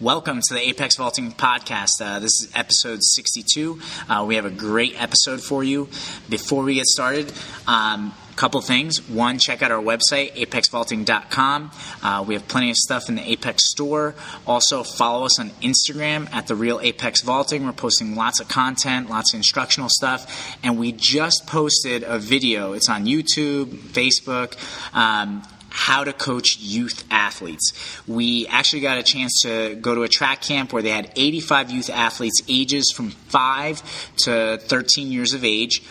Welcome to the Apex Vaulting Podcast. Uh, this is episode 62. Uh, we have a great episode for you. Before we get started, um, couple things. One, check out our website, apexvaulting.com. Uh, we have plenty of stuff in the Apex store. Also, follow us on Instagram at The Real Apex Vaulting. We're posting lots of content, lots of instructional stuff. And we just posted a video. It's on YouTube, Facebook. Um, how to coach youth athletes. We actually got a chance to go to a track camp where they had 85 youth athletes, ages from 5 to 13 years of age.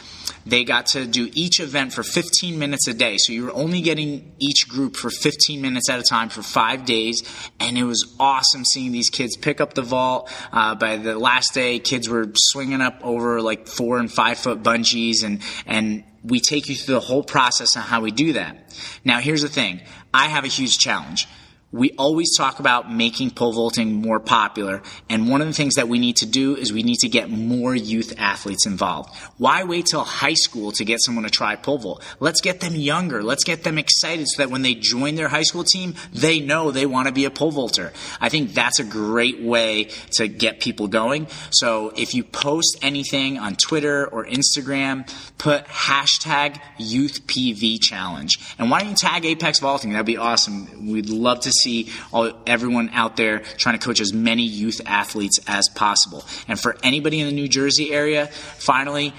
They got to do each event for 15 minutes a day. So you were only getting each group for 15 minutes at a time for five days. And it was awesome seeing these kids pick up the vault. Uh, by the last day, kids were swinging up over like four and five foot bungees and, and we take you through the whole process on how we do that. Now, here's the thing. I have a huge challenge we always talk about making pole vaulting more popular. And one of the things that we need to do is we need to get more youth athletes involved. Why wait till high school to get someone to try pole vault? Let's get them younger. Let's get them excited so that when they join their high school team, they know they want to be a pole vaulter. I think that's a great way to get people going. So if you post anything on Twitter or Instagram, put hashtag youth PV challenge. And why don't you tag Apex Vaulting? That'd be awesome. We'd love to see see all, everyone out there trying to coach as many youth athletes as possible. And for anybody in the New Jersey area, finally,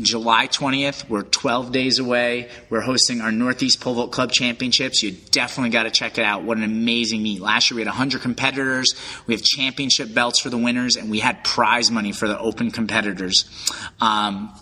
July 20th, we're 12 days away. We're hosting our Northeast Pole Vault Club Championships. You definitely got to check it out. What an amazing meet. Last year we had 100 competitors. We have championship belts for the winners, and we had prize money for the open competitors. Um,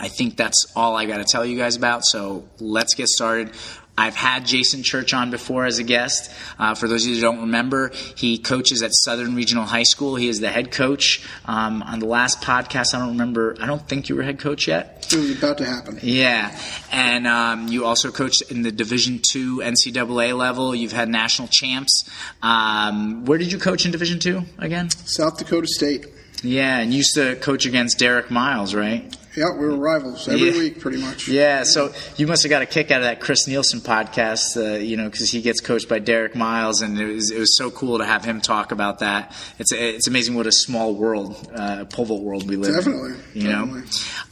I think that's all I got to tell you guys about. So let's get started. I've had Jason Church on before as a guest. Uh, for those of you who don't remember, he coaches at Southern Regional High School. He is the head coach. Um, on the last podcast, I don't remember. I don't think you were head coach yet. It was about to happen. Yeah, and um, you also coached in the Division Two NCAA level. You've had national champs. Um, where did you coach in Division Two again? South Dakota State. Yeah, and used to coach against Derek Miles, right? Yeah, we were rivals every yeah. week, pretty much. Yeah, so you must have got a kick out of that Chris Nilsen podcast, uh, you know, because he gets coached by Derek Miles, and it was it was so cool to have him talk about that. It's it's amazing what a small world, uh, pole vault world we live definitely, in. You definitely.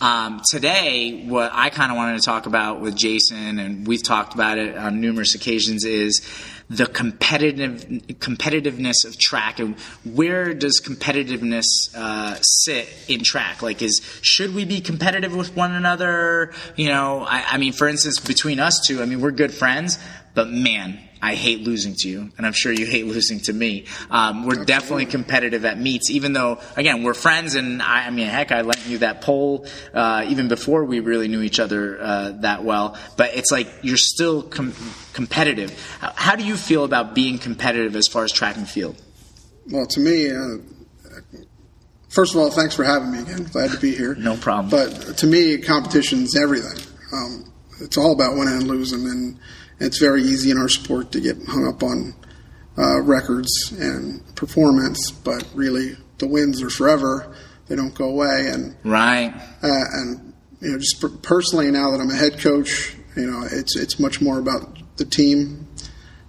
know, um, today what I kind of wanted to talk about with Jason, and we've talked about it on numerous occasions, is the competitive competitiveness of track and where does competitiveness uh, sit in track? Like is should we be competitive with one another? You know I, I mean for instance between us two i mean we're good friends but man I hate losing to you, and I'm sure you hate losing to me. Um, we're definitely competitive at meets, even though, again, we're friends, and I, I mean, heck, I lent you that pole uh, even before we really knew each other uh, that well. But it's like you're still com- competitive. How, how, do you feel about being competitive as far as track and field? Well, to me, uh, first of all, thanks for having me again. Glad to be here. No problem. But to me, competition's everything. Um, it's all about winning and losing, and it's very easy in our sport to get hung up on uh, records and performance, but really the wins are forever. They don't go away. And right. Uh, and you know, just personally, now that I'm a head coach, you know, it's it's much more about the team,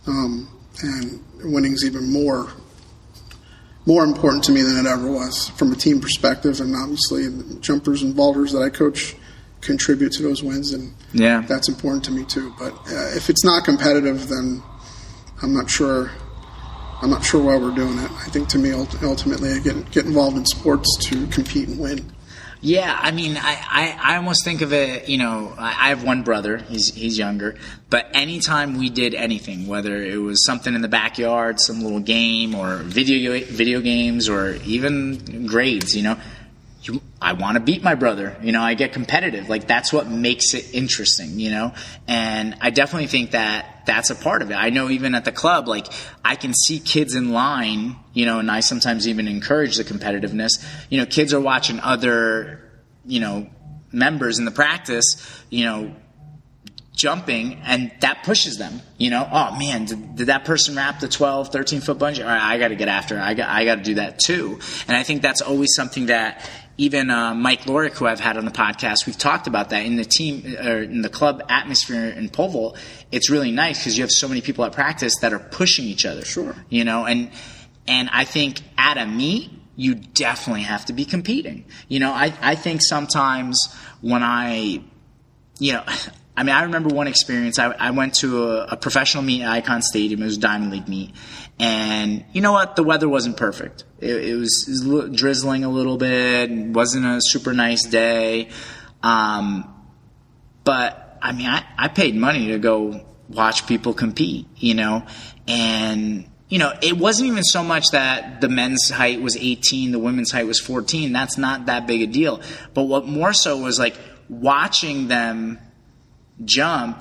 um, and winning's even more more important to me than it ever was from a team perspective. And obviously, the jumpers and vaulters that I coach contribute to those wins, and yeah, that's important to me too. But uh, if it's not competitive, then I'm not sure. I'm not sure why we're doing it. I think to me, ultimately, I get get involved in sports to compete and win. Yeah, I mean, I, I, I, almost think of it, you know, I, I have one brother, he's, he's younger, but anytime we did anything, whether it was something in the backyard, some little game, or video, video games, or even grades, you know, you, I want to beat my brother. You know, I get competitive. Like that's what makes it interesting, you know? And I definitely think that that's a part of it. I know even at the club, like I can see kids in line, you know, and I sometimes even encourage the competitiveness. You know, kids are watching other, you know, members in the practice, you know, jumping and that pushes them you know oh man did, did that person wrap the 12 13 foot bungee all right i got to get after it. i got i got to do that too and i think that's always something that even uh, Mike Lorick, who I've had on the podcast, we've talked about that in the team or in the club atmosphere in vault. It's really nice because you have so many people at practice that are pushing each other. Sure. You know, and And I think at a meet, you definitely have to be competing. You know, I, I think sometimes when I, you know, I mean, I remember one experience. I, I went to a, a, professional meet at Icahn Stadium. It was a Diamond League meet. And you know what? The weather wasn't perfect. It, it, was, it was, drizzling a little bit. Wasn't a super nice day. Um, but I mean, I, I paid money to go watch people compete, you know, and you know, it wasn't even so much that the men's height was 18, the women's height was 14. That's not that big a deal. But what more so was like watching them jump,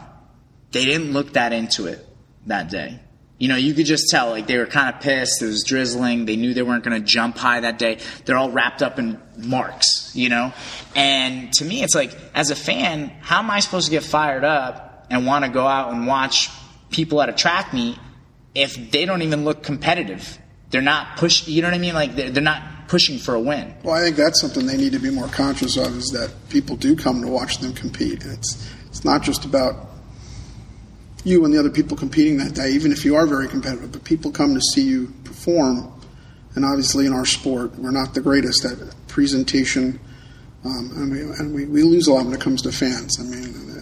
they didn't look that into it that day. You know, you could just tell, like, they were kind of pissed. It was drizzling. They knew they weren't going to jump high that day. They're all wrapped up in marks, you know? And to me, it's like, as a fan, how am I supposed to get fired up and want to go out and watch people at a track meet if they don't even look competitive. They're not push. You know what I mean? Like they're, they're not pushing for a win. Well, I think that's something they need to be more conscious of is that people do come to watch them compete. And it's it's not just about you and the other people competing that day, even if you are very competitive. But people come to see you perform. And obviously, in our sport, we're not the greatest at presentation, um, and, we, and we, we lose a lot when it comes to fans. I mean,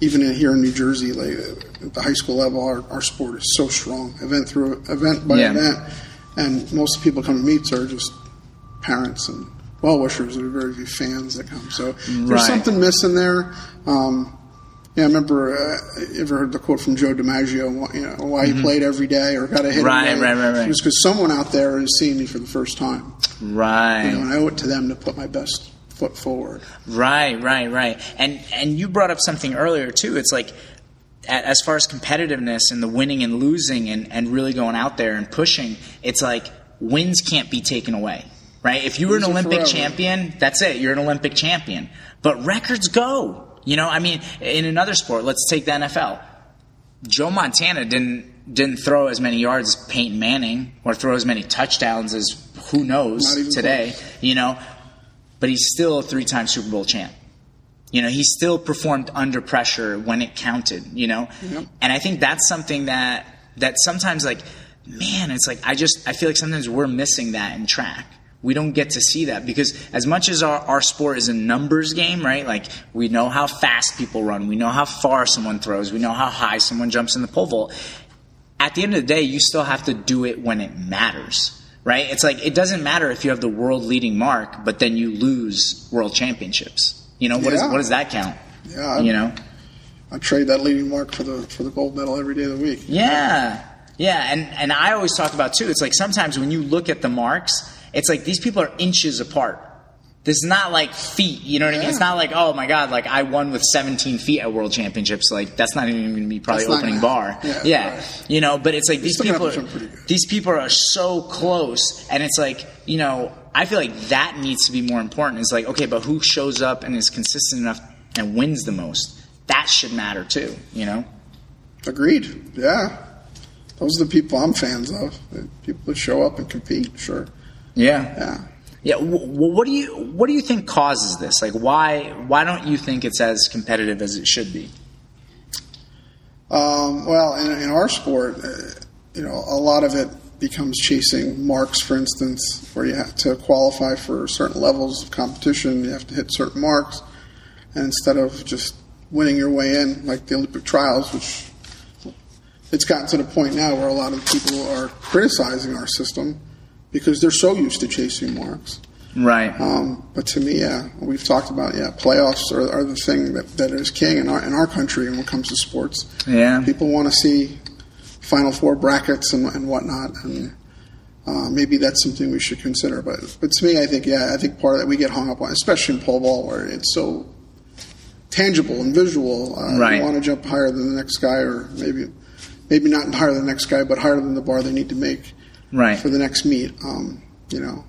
even in, here in New Jersey, like at the high school level, our, our sport is so strong, event through event by yeah. event, and most of the people come to meets are just parents and well wishers. There are very few fans that come, so there's right. something missing there. Um, yeah, I remember. Uh, you ever heard the quote from Joe DiMaggio? You know, why he mm-hmm. played every day or got a hit? Right, right, right, right. It was because someone out there is seeing me for the first time. Right. You know, and I owe it to them to put my best foot forward. Right, right, right. And and you brought up something earlier too. It's like as far as competitiveness and the winning and losing and, and really going out there and pushing, it's like wins can't be taken away. Right? If you were an Olympic champion, that's it. You're an Olympic champion. But records go. You know, I mean, in another sport, let's take the NFL. Joe Montana didn't didn't throw as many yards as Peyton Manning or throw as many touchdowns as who knows today. Close. You know, but he's still a three time Super Bowl champ. You know, he still performed under pressure when it counted, you know? Yep. And I think that's something that that sometimes like, man, it's like I just I feel like sometimes we're missing that in track. We don't get to see that because as much as our, our sport is a numbers game, right? Like we know how fast people run, we know how far someone throws, we know how high someone jumps in the pole vault. At the end of the day, you still have to do it when it matters right? It's like it doesn't matter if you have the world leading mark, but then you lose world championships. You know what, yeah. is, what does that count? Yeah, you know, I trade that leading mark for the for the gold medal every day of the week. Yeah, yeah, and and I always talk about too. It's like sometimes when you look at the marks, it's like these people are inches apart. This is not like feet, you know what yeah. I mean? It's not like, oh my god, like I won with 17 feet at World Championships. Like that's not even going to be probably that's opening bar. Yeah, yeah. Right. you know. But it's like these people, are, these people are so close, and it's like you know, I feel like that needs to be more important. It's like okay, but who shows up and is consistent enough and wins the most? That should matter too. You know. Agreed. Yeah. Those are the people I'm fans of. People that show up and compete. Sure. Yeah. Yeah. Yeah, what do you what do you think causes this? Like, why why don't you think it's as competitive as it should be? Um, well, in, in, our sport, uh, you know, a lot of it becomes chasing marks. For instance, where you have to qualify for certain levels of competition, you have to hit certain marks, and instead of just winning your way in, like the Olympic trials, which it's gotten to the point now where a lot of people are criticizing our system because they're so used to chasing marks. Right. Um, but to me, yeah, we've talked about yeah, playoffs are, are the thing that, that is king in our in our country when it comes to sports. Yeah. People want to see Final Four brackets and, and whatnot, and uh, maybe that's something we should consider. But but to me, I think yeah, I think part of that we get hung up on, especially in pole vault where it's so tangible and visual. Uh, right. You want to jump higher than the next guy, or maybe maybe not higher than the next guy, but higher than the bar they need to make right. for the next meet. Um, you know,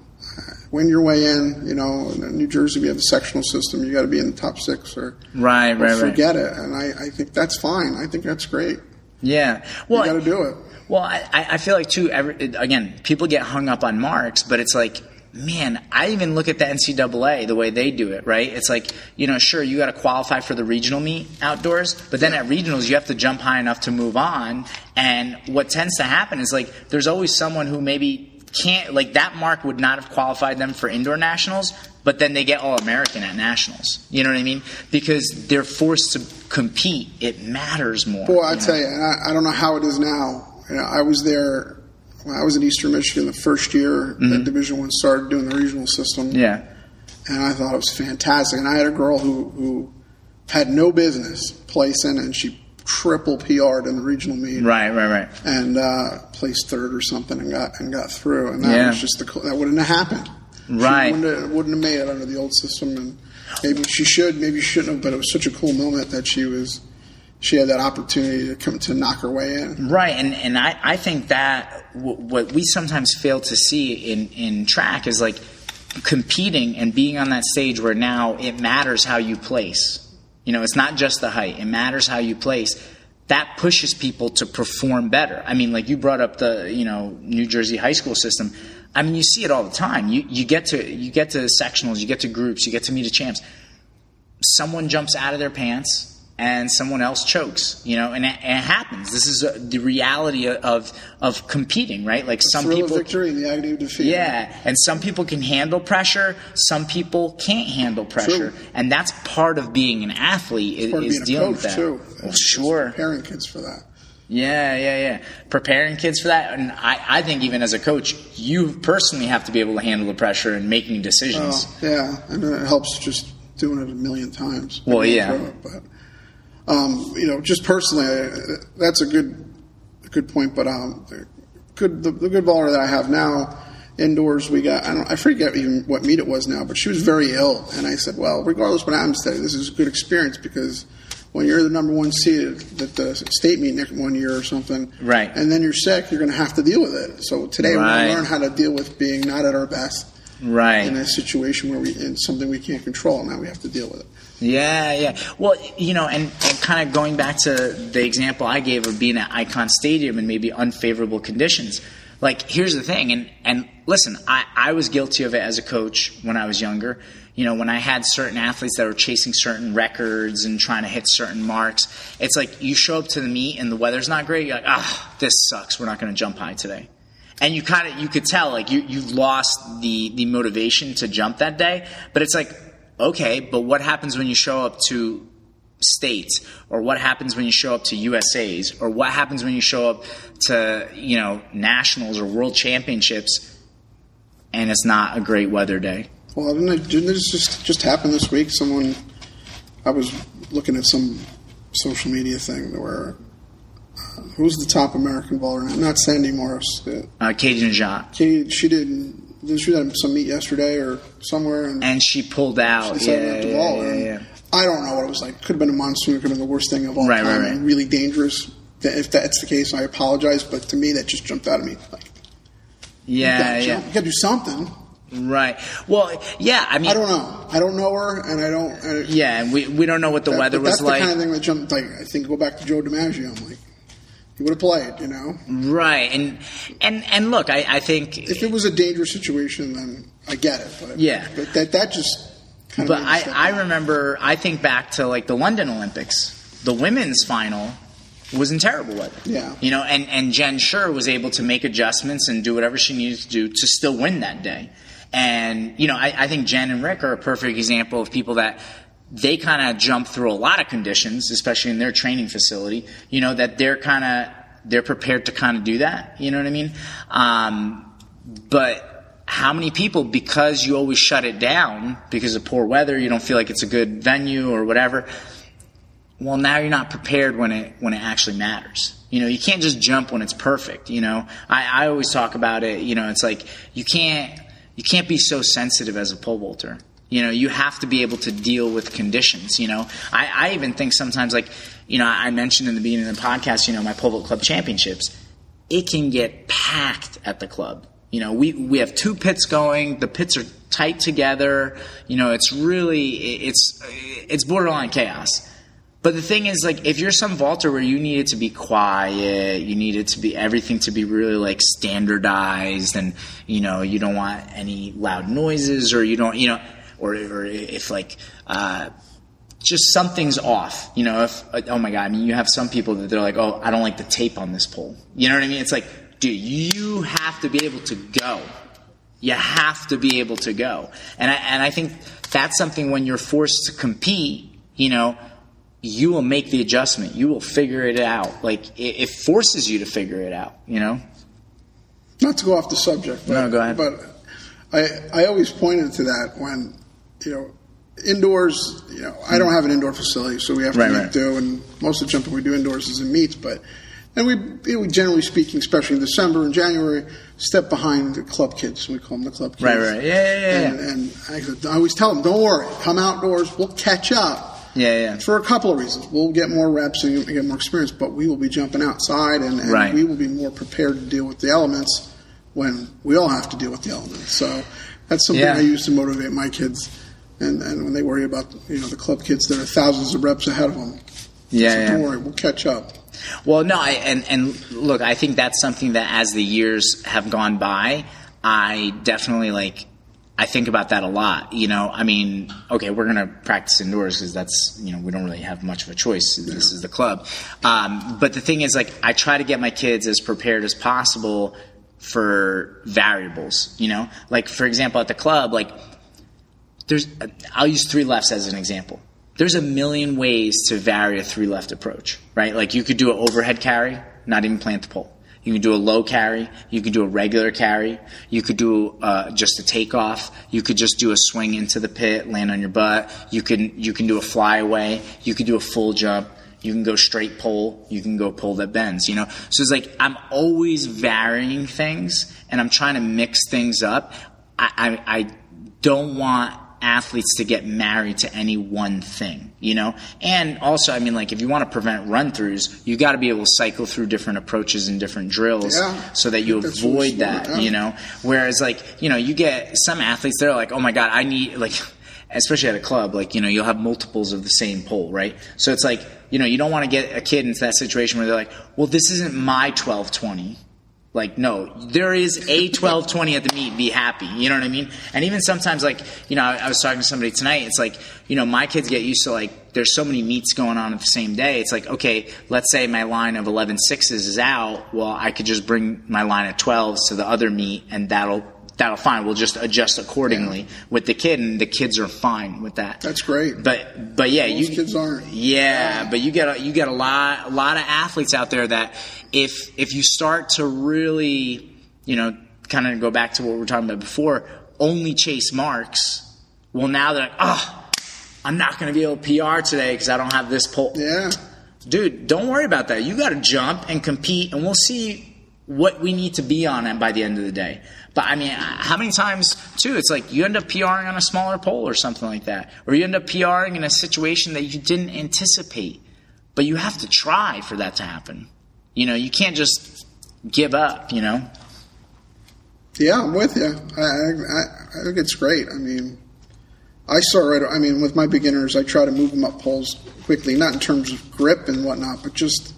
win your way in. You know, in New Jersey we have a sectional system. You got to be in the top six, or right, or right, forget right. it. And I, I think that's fine. I think that's great. Yeah, well, you got to do it. Well, I, I feel like too. Every, again, people get hung up on marks, but it's like man, I even look at the NCAA the way they do it, right? It's like, you know, sure, you got to qualify for the regional meet outdoors, but then at regionals, you have to jump high enough to move on. And what tends to happen is like, there's always someone who maybe can't, like, that mark would not have qualified them for indoor nationals, but then they get All American at nationals. You know what I mean? Because they're forced to compete. It matters more. Boy, I you know? tell you, I, I don't know how it is now. You know, I was there when I was in Eastern Michigan the first year that Division One started doing the regional system. Mm-hmm. Yeah. and I thought it was fantastic. And I had a girl who who had no business placing, and she triple PR'd in the regional meet, Right, right, right. and uh, placed third or something, and got and got through. And that Yeah. was just the that wouldn't have happened. Right. she wouldn't have, wouldn't have made it under the old system, and maybe she should, maybe she shouldn't have. But it was such a cool moment that she was. She had that opportunity to come to knock her way in. Right, and and I, I think that w- what we sometimes fail to see in in track is like competing and being on that stage where now it matters how you place. You know, it's not just the height; it matters how you place. That pushes people to perform better. I mean, like you brought up the you know New Jersey high school system. I mean, you see it all the time. You you get to you get to sectionals, you get to groups, you get to meet a champs. Someone jumps out of their pants and someone else chokes, you know, and it, and it happens. This is uh, the reality of of competing, right? Like some people, victory and the agony of defeat. yeah, and some people can handle pressure, some people can't handle pressure, True. and that's part of being an athlete is, of is a dealing with that. too. Well, sure, preparing kids for that. yeah, yeah, yeah. Preparing kids for that, and I, I think even as a coach, you personally have to be able to handle the pressure and making decisions. Oh, yeah, and it helps just doing it a million times. Well, yeah. it, but um, you know, just personally, I- that's a good, a good point. But um, the good, the, the good vaulter that I have now indoors, we got. I don't, I forget even what meet it was now, but she was very ill, and I said, well, regardless what happens today, this is a good experience because. When you're the number one seed at the state meet next one year or something, Right. and then you're sick, you're going to have to deal with it. So today we're going to learn how to deal with being not at our best, Right. in a situation where we in something we can't control. Now we have to deal with it. Yeah, yeah. Well, you know, and, and kind of going back to the example I gave of being at Icahn Stadium in maybe unfavorable conditions. Like, here's the thing, and and listen, I, I was guilty of it as a coach when I was younger. You know, when I had certain athletes that were chasing certain records and trying to hit certain marks, it's like you show up to the meet and the weather's not great. You're like, ah, this sucks. We're not going to jump high today and you kind of you could tell like you you've lost the the motivation to jump that day. But it's like okay but what happens when you show up to states? Or what happens when you show up to USA's or what happens when you show up to you know nationals or world championships and it's not a great weather day? Well, didn't, it, didn't this just just happen this week? Someone, I was looking at some social media thing where who's the top American vaulter now? Not Sandi Morris. Uh, uh, Katie Nageotte Katie, she did. She had some meet yesterday or somewhere, and and she pulled out she yeah, decided not to yeah, yeah, yeah. I don't know what it was like. Could have been a monsoon. Could have been the worst thing of all Right, right, time. right. And really dangerous. If that's the case, I apologize. But to me, that just jumped out at me. Like, yeah gotta yeah jump. You got to do something. right well yeah I mean I don't know. I don't know her, and I don't. I, yeah and we we don't know what the That- weather was that's like the kind of thing that jumped. Like I think go back to Joe DiMaggio. I'm like, he would have played. You know, Right, and and and look, I, I think, if it was a dangerous situation, then I get it. But Yeah. but that that just. Kind but of I I remember I think back to like the London Olympics, the women's final was in terrible weather. Yeah. you know, and and Jenn Suhr was able to make adjustments and do whatever she needed to do to still win that day. And you know, I, I think Jenn and Rick are a perfect example of people that they kind of jump through a lot of conditions, especially in their training facility. You know that they're kind of they're prepared to kind of do that. You know what I mean? Um, but how many people, because you always shut it down because of poor weather, you don't feel like it's a good venue or whatever. Well, now you're not prepared when it when it actually matters. You know, you can't just jump when it's perfect. You know, I, I always talk about it. You know, it's like you can't you can't be so sensitive as a pole vaulter. You know, you have to be able to deal with conditions. You know, I, I even think sometimes, like, you know, I mentioned in the beginning of the podcast, you know, my pole vault club championships, it can get packed at the club. You know, we we have two pits going. The pits are tight together. You know, it's really it's it's borderline chaos. But the thing is, like, if you're some vaulter where you need it to be quiet, you need it to be everything to be really like standardized, and you know, you don't want any loud noises, or you don't, you know, or or if like. Uh, just something's off, you know. If oh my god, I mean, you have some people that they're like, oh, I don't like the tape on this pole. You know what I mean? It's like, dude, you have to be able to go. You have to be able to go, and I and I think that's something when you're forced to compete, you know, you will make the adjustment. You will figure it out. Like it, it forces you to figure it out. You know. Not to go off the subject, but, No, go ahead. but I I always pointed to that when you know indoors. You know, I don't hmm. have an indoor facility, so we have to Right, make right. do. And most of the jumping we do indoors is in meets, but and we, you know, generally speaking, especially in December and January, step behind the club kids. We call them the club kids. Right, right. Yeah, yeah, yeah, And, and I, I always tell them, don't worry, come outdoors, we'll catch up. Yeah, yeah. For a couple of reasons, we'll get more reps and get more experience, but we will be jumping outside, and, and Right. we will be more prepared to deal with the elements when we all have to deal with the elements. So that's something Yeah. I use to motivate my kids, and, and when they worry about you know the club kids that are thousands of reps ahead of them. Yeah, so yeah. don't worry, we'll catch up. Well, no, I, and and look, I think that's something that as the years have gone by, I definitely like. I think about that a lot. You know, I mean, okay, we're gonna practice indoors because that's you know we don't really have much of a choice. This is the club. Um, but the thing is, like, I try to get my kids as prepared as possible for variables. You know, like for example, at the club, like there's I'll use three lefts as an example. There's a million ways to vary a three left approach, right? Like you could do an overhead carry, not even plant the pole. You can do a low carry. You can do a regular carry. You could do uh, just a takeoff. You could just do a swing into the pit, land on your butt. You can you can do a flyaway. You could do a full jump. You can go straight pole. You can go pole that bends. You know, so it's like I'm always varying things, and I'm trying to mix things up. I, I, I don't want athletes to get married to any one thing, you know? And also, I mean, like, if you want to prevent run throughs, you got to be able to cycle through different approaches and different drills Yeah. so that you I think that's really avoid that, yeah. you know? Whereas, like, you know, you get some athletes, they're like, oh my God, I need, like, especially at a club, like, you know, you'll have multiples of the same pole, right? So it's like, you know, you don't want to get a kid into that situation where they're like, well, this isn't my 1220. Like, no, there is a 1220 at the meet. Be happy. You know what I mean? And even sometimes, like, you know, I, I was talking to somebody tonight. It's like, you know, my kids get used to, like, there's so many meets going on at the same day. It's like, okay, let's say my line of 11 sixes is out. Well, I could just bring my line of 12s to the other meet and that'll, that'll fine. We'll just adjust accordingly with the kid and the kids are fine with that. That's great. But, but yeah, Most you, kids aren't. yeah, but you get a, you get a lot a lot of athletes out there that if if you start to really you know kind of go back to what we were talking about before, only chase marks. Well, now they're like, oh, I'm not going to be able to PR today because I don't have this pole. Yeah. Dude, don't worry about that. You got to jump and compete, and we'll see what we need to be on it by the end of the day. But I mean, how many times too? It's like you end up PRing on a smaller pole or something like that, or you end up PRing in a situation that you didn't anticipate. But you have to try for that to happen. You know, you can't just give up. You know. Yeah, I'm with you. I, I, I think it's great. I mean, I start right. I mean, with my beginners, I try to move them up poles quickly, not in terms of grip and whatnot, but just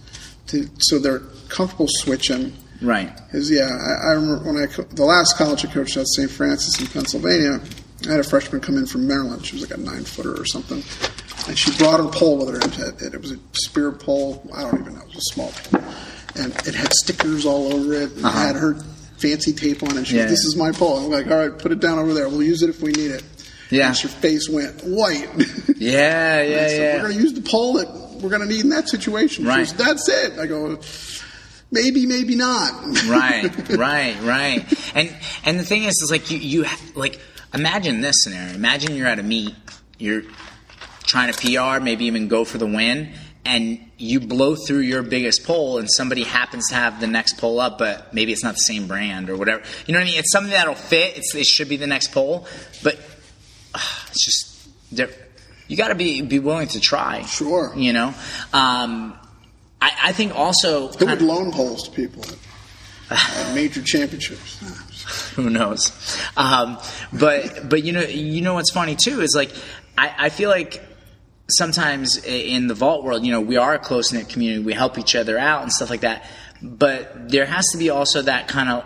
to, so they're comfortable switching. Right. Because yeah, I, I remember when I co- the last college I coached at St. Francis in Pennsylvania, I had a freshman come in from Maryland. She was like a nine footer or something, and she brought her pole with her. It, it, it was a spear pole. I don't even know. It was a small pole, and it had stickers all over it. And it had her fancy tape on it. She Uh-huh. Yeah. goes, "This is my pole." I'm like, "All right, put it down over there. We'll use it if we need it." Yeah. And her face went white. Yeah, yeah, So yeah. We're going to use the pole that we're going to need in that situation. She Right. goes, That's it. I go, maybe, maybe not. right, right, right. And and the thing is, is like you you like imagine this scenario. Imagine you're at a meet, you're trying to PR, maybe even go for the win, and you blow through your biggest pole, and somebody happens to have the next pole up, but maybe it's not the same brand or whatever. You know what I mean? It's something that'll fit. It's it should be the next pole, but ah, it's just you got to be be willing to try. Sure. You know. Um, I, I think also Who would loan poles to people at, major championships? who knows um, but but you know you know what's funny too is like I, I feel like sometimes in the vault world, you know, we are a close knit community. We help each other out and stuff like that. But there has to be also that kind of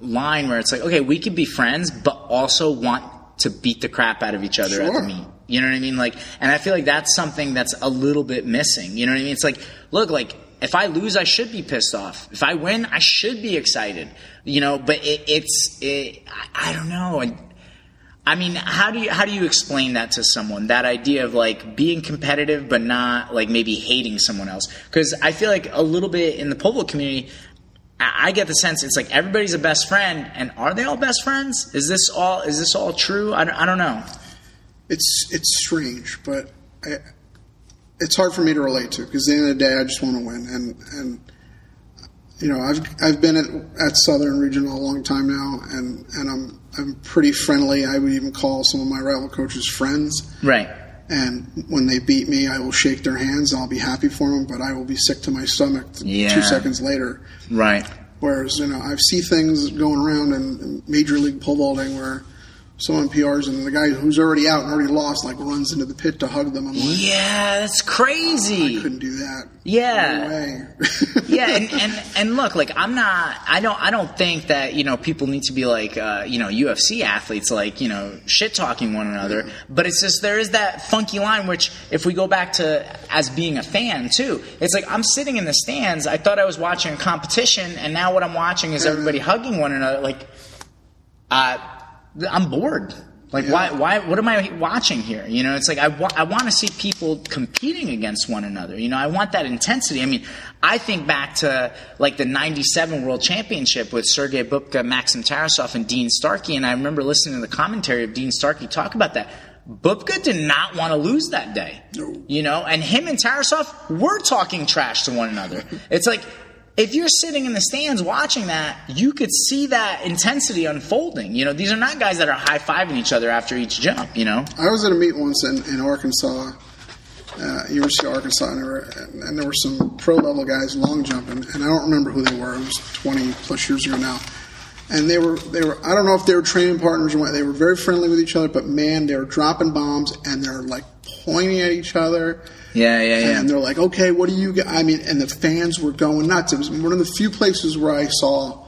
line where it's like, okay, we could be friends, but also want to beat the crap out of each other at the meet. You know what I mean? Like, and I feel like that's something that's a little bit missing. You know what I mean? It's like, look, like if I lose, I should be pissed off. If I win, I should be excited. You know, but it, it's, it, I, I don't know. And I mean, how do you how do you explain that to someone? That idea of like being competitive, but not like maybe hating someone else. Because I feel like a little bit in the vault community. I I get the sense it's like everybody's a best friend, and are they all best friends? Is this all is this all true? I I don't know. It's it's strange, but I, it's hard for me to relate to because at the end of the day, I just want to win, and and you know, I've I've been at, at Southern Regional a long time now, and and I'm I'm pretty friendly. I would even call some of my rival coaches friends. Right. And when they beat me, I will shake their hands and I'll be happy for them, but I will be sick to my stomach Yeah. two seconds later. Right. Whereas, you know, I see things going around in, in Major League pole vaulting where someone PRs and the guy who's already out and already lost like runs into the pit to hug them. I'm like, Yeah, that's crazy. I couldn't do that. Yeah. No yeah, and, and and look, like I'm not, I don't, I don't think that you know people need to be like uh, you know UFC athletes, like you know shit talking one another. But it's just there is that funky line, which if we go back to as being a fan too, it's like I'm sitting in the stands. I thought I was watching a competition, and now what I'm watching is everybody hugging one another. Like, uh, I'm bored. Like why? Why? What am I watching here? You know, it's like I, wa- I want to see people competing against one another. You know, I want that intensity. I mean, I think back to like the '97 World Championship with Sergey Bubka, Maxim Tarasov, and Dean Starkey, and I remember listening to the commentary of Dean Starkey talk about that. Bubka did not want to lose that day. No. You know, and him and Tarasov were talking trash to one another. It's like if you're sitting in the stands watching that, you could see that intensity unfolding. You know, these are not guys that are high fiving each other after each jump. You know, I was at a meet once in, in Arkansas, uh, University of Arkansas, and there, were, and there were some pro level guys long jumping, and I don't remember who they were. It was 20 plus years ago now. And they were, they were, I don't know if they were training partners or what. They were very friendly with each other, but man, they were dropping bombs and they're like pointing at each other. yeah, yeah, yeah. And they're like, okay, what do you got? I mean, and the fans were going nuts. It was one of the few places where I saw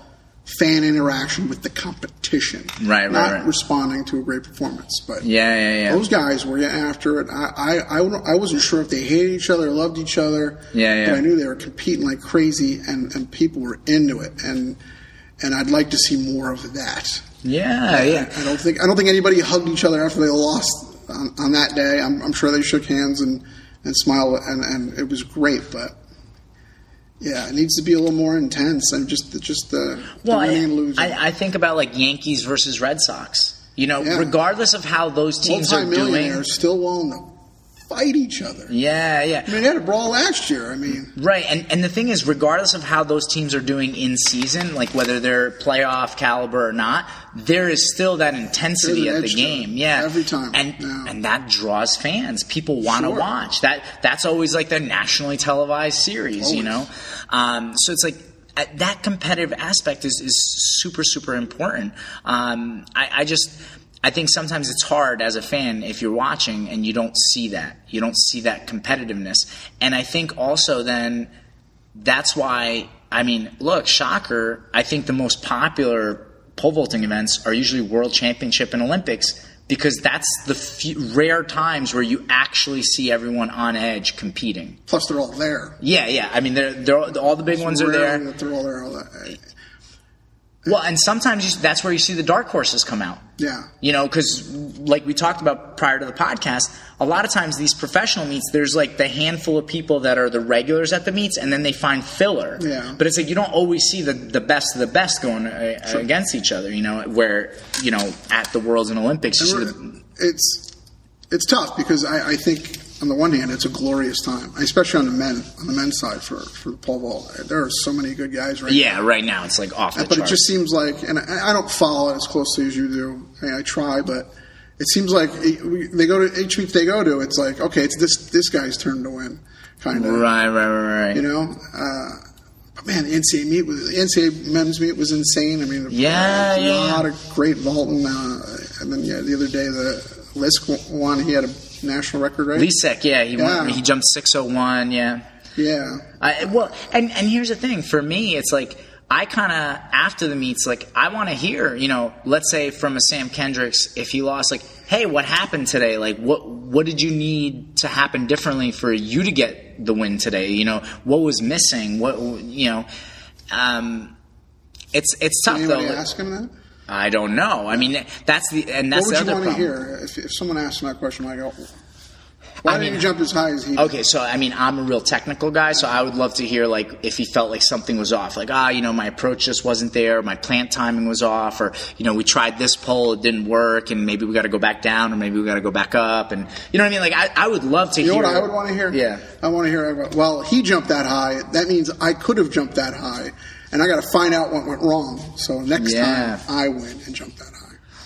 fan interaction with the competition. Right, right, Not right. responding to a great performance, but yeah, yeah, yeah. those guys were after it. I, I, I, I wasn't sure if they hated each other or loved each other. Yeah, yeah. But I knew they were competing like crazy, and, and people were into it. And and I'd like to see more of that. yeah, yeah. I don't think I don't think anybody hugged each other after they lost on, on that day. I'm, I'm sure they shook hands and and smiled, and, and it was great. But yeah, it needs to be a little more intense and just just the, Well, the I, winning and losing. I, I think about like Yankees versus Red Sox. You know, Yeah. regardless of how those teams are doing. Still willing to fight each other. Yeah, yeah. I mean, they had a brawl last year. I mean, Right, and and the thing is, regardless of how those teams are doing in season, like whether they're playoff caliber or not, there is still that intensity at the game. Yeah, every time, and yeah. and that draws fans. People want to Sure. watch that. That's always like the nationally televised series, you know. Um, so it's like. uh, That competitive aspect is, is super super important. Um, I, I just I think sometimes it's hard as a fan if you're watching and you don't see that. You don't see that competitiveness. And I think also then that's why, I mean, look, shocker, I think the most popular pole vaulting events are usually World Championship and Olympics because that's the rare times where you actually see everyone on edge competing. plus they're all there. Yeah, yeah. I mean, they're, they're, all the big ones are there. They're all there. All. Well, and sometimes you, that's where you see the dark horses come out. Yeah. You know, because like we talked about prior to the podcast, a lot of times these professional meets, there's like the handful of people that are the regulars at the meets, and then they find filler. Yeah. But it's like you don't always see the, the best of the best going uh, against each other. You know, where you know at the Worlds and Olympics, you see the, it's it's tough because I, I think on the one hand it's a glorious time, especially on the men on the men's side for for the pole vault. There are so many good guys right yeah. Right now, it's like off the but it just seems like, and I, I don't follow it as closely as you do. I, mean, I try, but it seems like it, we, they go to each meet they go to. It's like okay, it's this this guy's turn to win, kind of. right, right, right, right. You know. Uh, but man, the NCAA meet was the NCAA men's meet was insane. I mean, Yeah, a yeah, lot of great vaulting. Uh, and then yeah, the other day the Lisek won. He had a national record, right? Lisek, yeah, he Yeah. Went, he jumped 601, yeah. Yeah. I, well, and and here's the thing for me, it's like I kind of after the meets, like I want to hear, you know, let's say from a Sam Kendricks, if he lost, like, hey, what happened today? Like, what what did you need to happen differently for you to get the win today? You know, what was missing? What you know, um, it's it's tough anybody though. ask him that? I don't know. I mean, that's the and that's What would the you other want to hear if, if someone asked that question? I go, why I didn't you jump as high as he? did? Okay, so I mean, I'm a real technical guy, so I would love to hear like if he felt like something was off, like ah, you know, my approach just wasn't there, my plant timing was off, or you know, we tried this pole, it didn't work, and maybe we got to go back down, or maybe we got to go back up, and you know what I mean? Like I, I would love to You know hear. what I would want to hear? Yeah. I want to hear. Well, he jumped that high. That means I could have jumped that high, and I got to find out what went wrong. So next Yeah. time I win and jump that.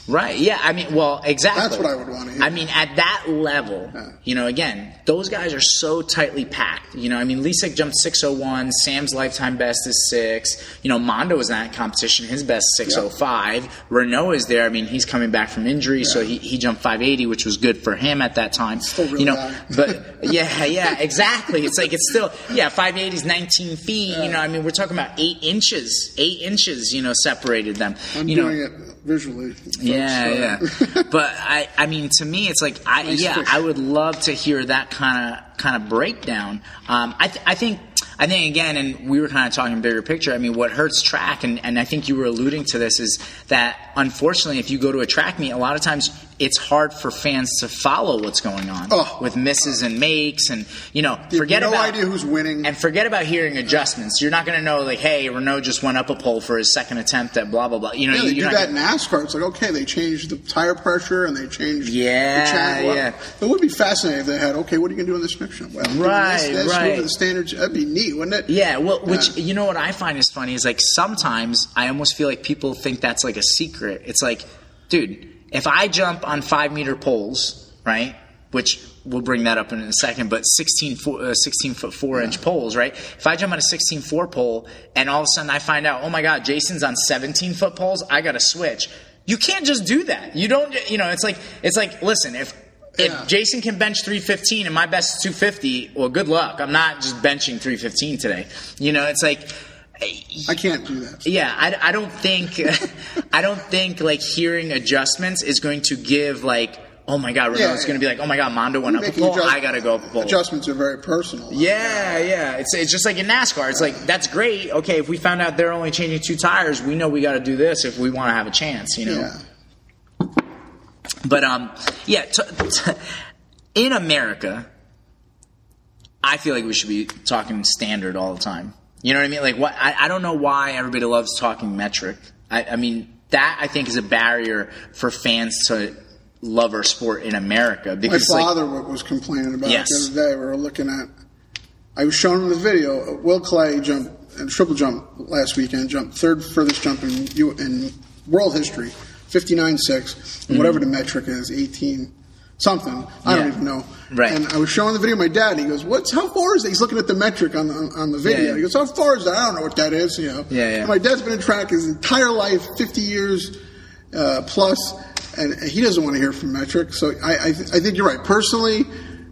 Right. Yeah. I mean, well, exactly. That's what I would wanna hear. I mean, at that level, Yeah. you know, again, those guys are so tightly packed. You know, I mean, Lisek jumped 601. Sam's lifetime best is six. You know, Mondo was in that competition. His best 605. Renaud is there. I mean, he's coming back from injury, so he, he jumped 580, which was good for him at that time. Still really you know, but yeah, yeah, exactly. It's like it's still yeah, 580 is 19 feet. You know, I mean, we're talking about eight inches. Eight inches. You know, separated them. I'm you know, doing it visually. yeah, so- yeah. but I, I mean, to me, it's like I, Nice yeah, fish. I would love to hear that kind of kind of breakdown. Um, I, th- I think, I think again, and we were kind of talking bigger picture. I mean, what hurts track, and, and I think you were alluding to this, is that unfortunately, if you go to a track meet, a lot of times it's hard for fans to follow what's going on Oh. with misses and makes, and you know, You have forget no about idea who's winning. and forget about hearing adjustments. You're not going to know like, hey, Renaud just went up a pole for his second attempt at blah blah blah. You know, yeah, they do that gonna- in NASCAR. It's like okay, they changed the tire pressure and they changed. Yeah, the yeah. It would be fascinating if they had okay. What are you going to do in this next one? Well, Right, this, this, right. the standards. That'd be neat, wouldn't it? Yeah, well, which you know what I find is funny is like sometimes I almost feel like people think that's like a secret. It's like, dude, if I jump on five meter poles, right? Which we'll bring that up in a second, but 16, fo- uh, 16 foot four inch poles, right? If I jump on a 16 four pole and all of a sudden I find out, oh my God, Jason's on 17 foot poles, I got to switch. You can't just do that. You don't, you know, it's like, it's like, listen, if, if Yeah. Jason can bench 315 and my best is 250, well, good luck. I'm not just benching 315 today. You know, it's like, I can't do that. yeah, I, I don't think, I don't think like hearing adjustments is going to give like, oh my God, Renaud's Yeah, going to be like, oh my God, Mondo went up a pole, I got to go up a pole. Adjustments are very personal. Yeah, yeah. It's it's just like in NASCAR. It's like that's great. Okay, if we found out they're only changing two tires, we know we got to do this if we want to have a chance. You know. Yeah. But um, yeah, t- t- in America, I feel like we should be talking standard all the time. You know what I mean? Like, what I, I don't know why everybody loves talking metric. I, I mean, that I think is a barrier for fans to love our sport in America My because, like, father wa- was complaining about Yes. it the other day. We were looking at. I was showing him the video. Will Clay jumped and triple jump last weekend. Jumped third furthest jump in in world history, fifty nine six, whatever mm-hmm. the metric is, eighteen something. I don't Mm-hmm. Even know. Right. And I was showing the video to my dad. And he goes, "What's how far is it?" He's looking at the metric on the on the video. yeah. He goes, "How far is that?" I don't know what that is. You know. Yeah, yeah. And my dad's been in track his entire life, fifty years uh, plus, and he doesn't want to hear from metric. So I, I, th- I think you're right. Personally,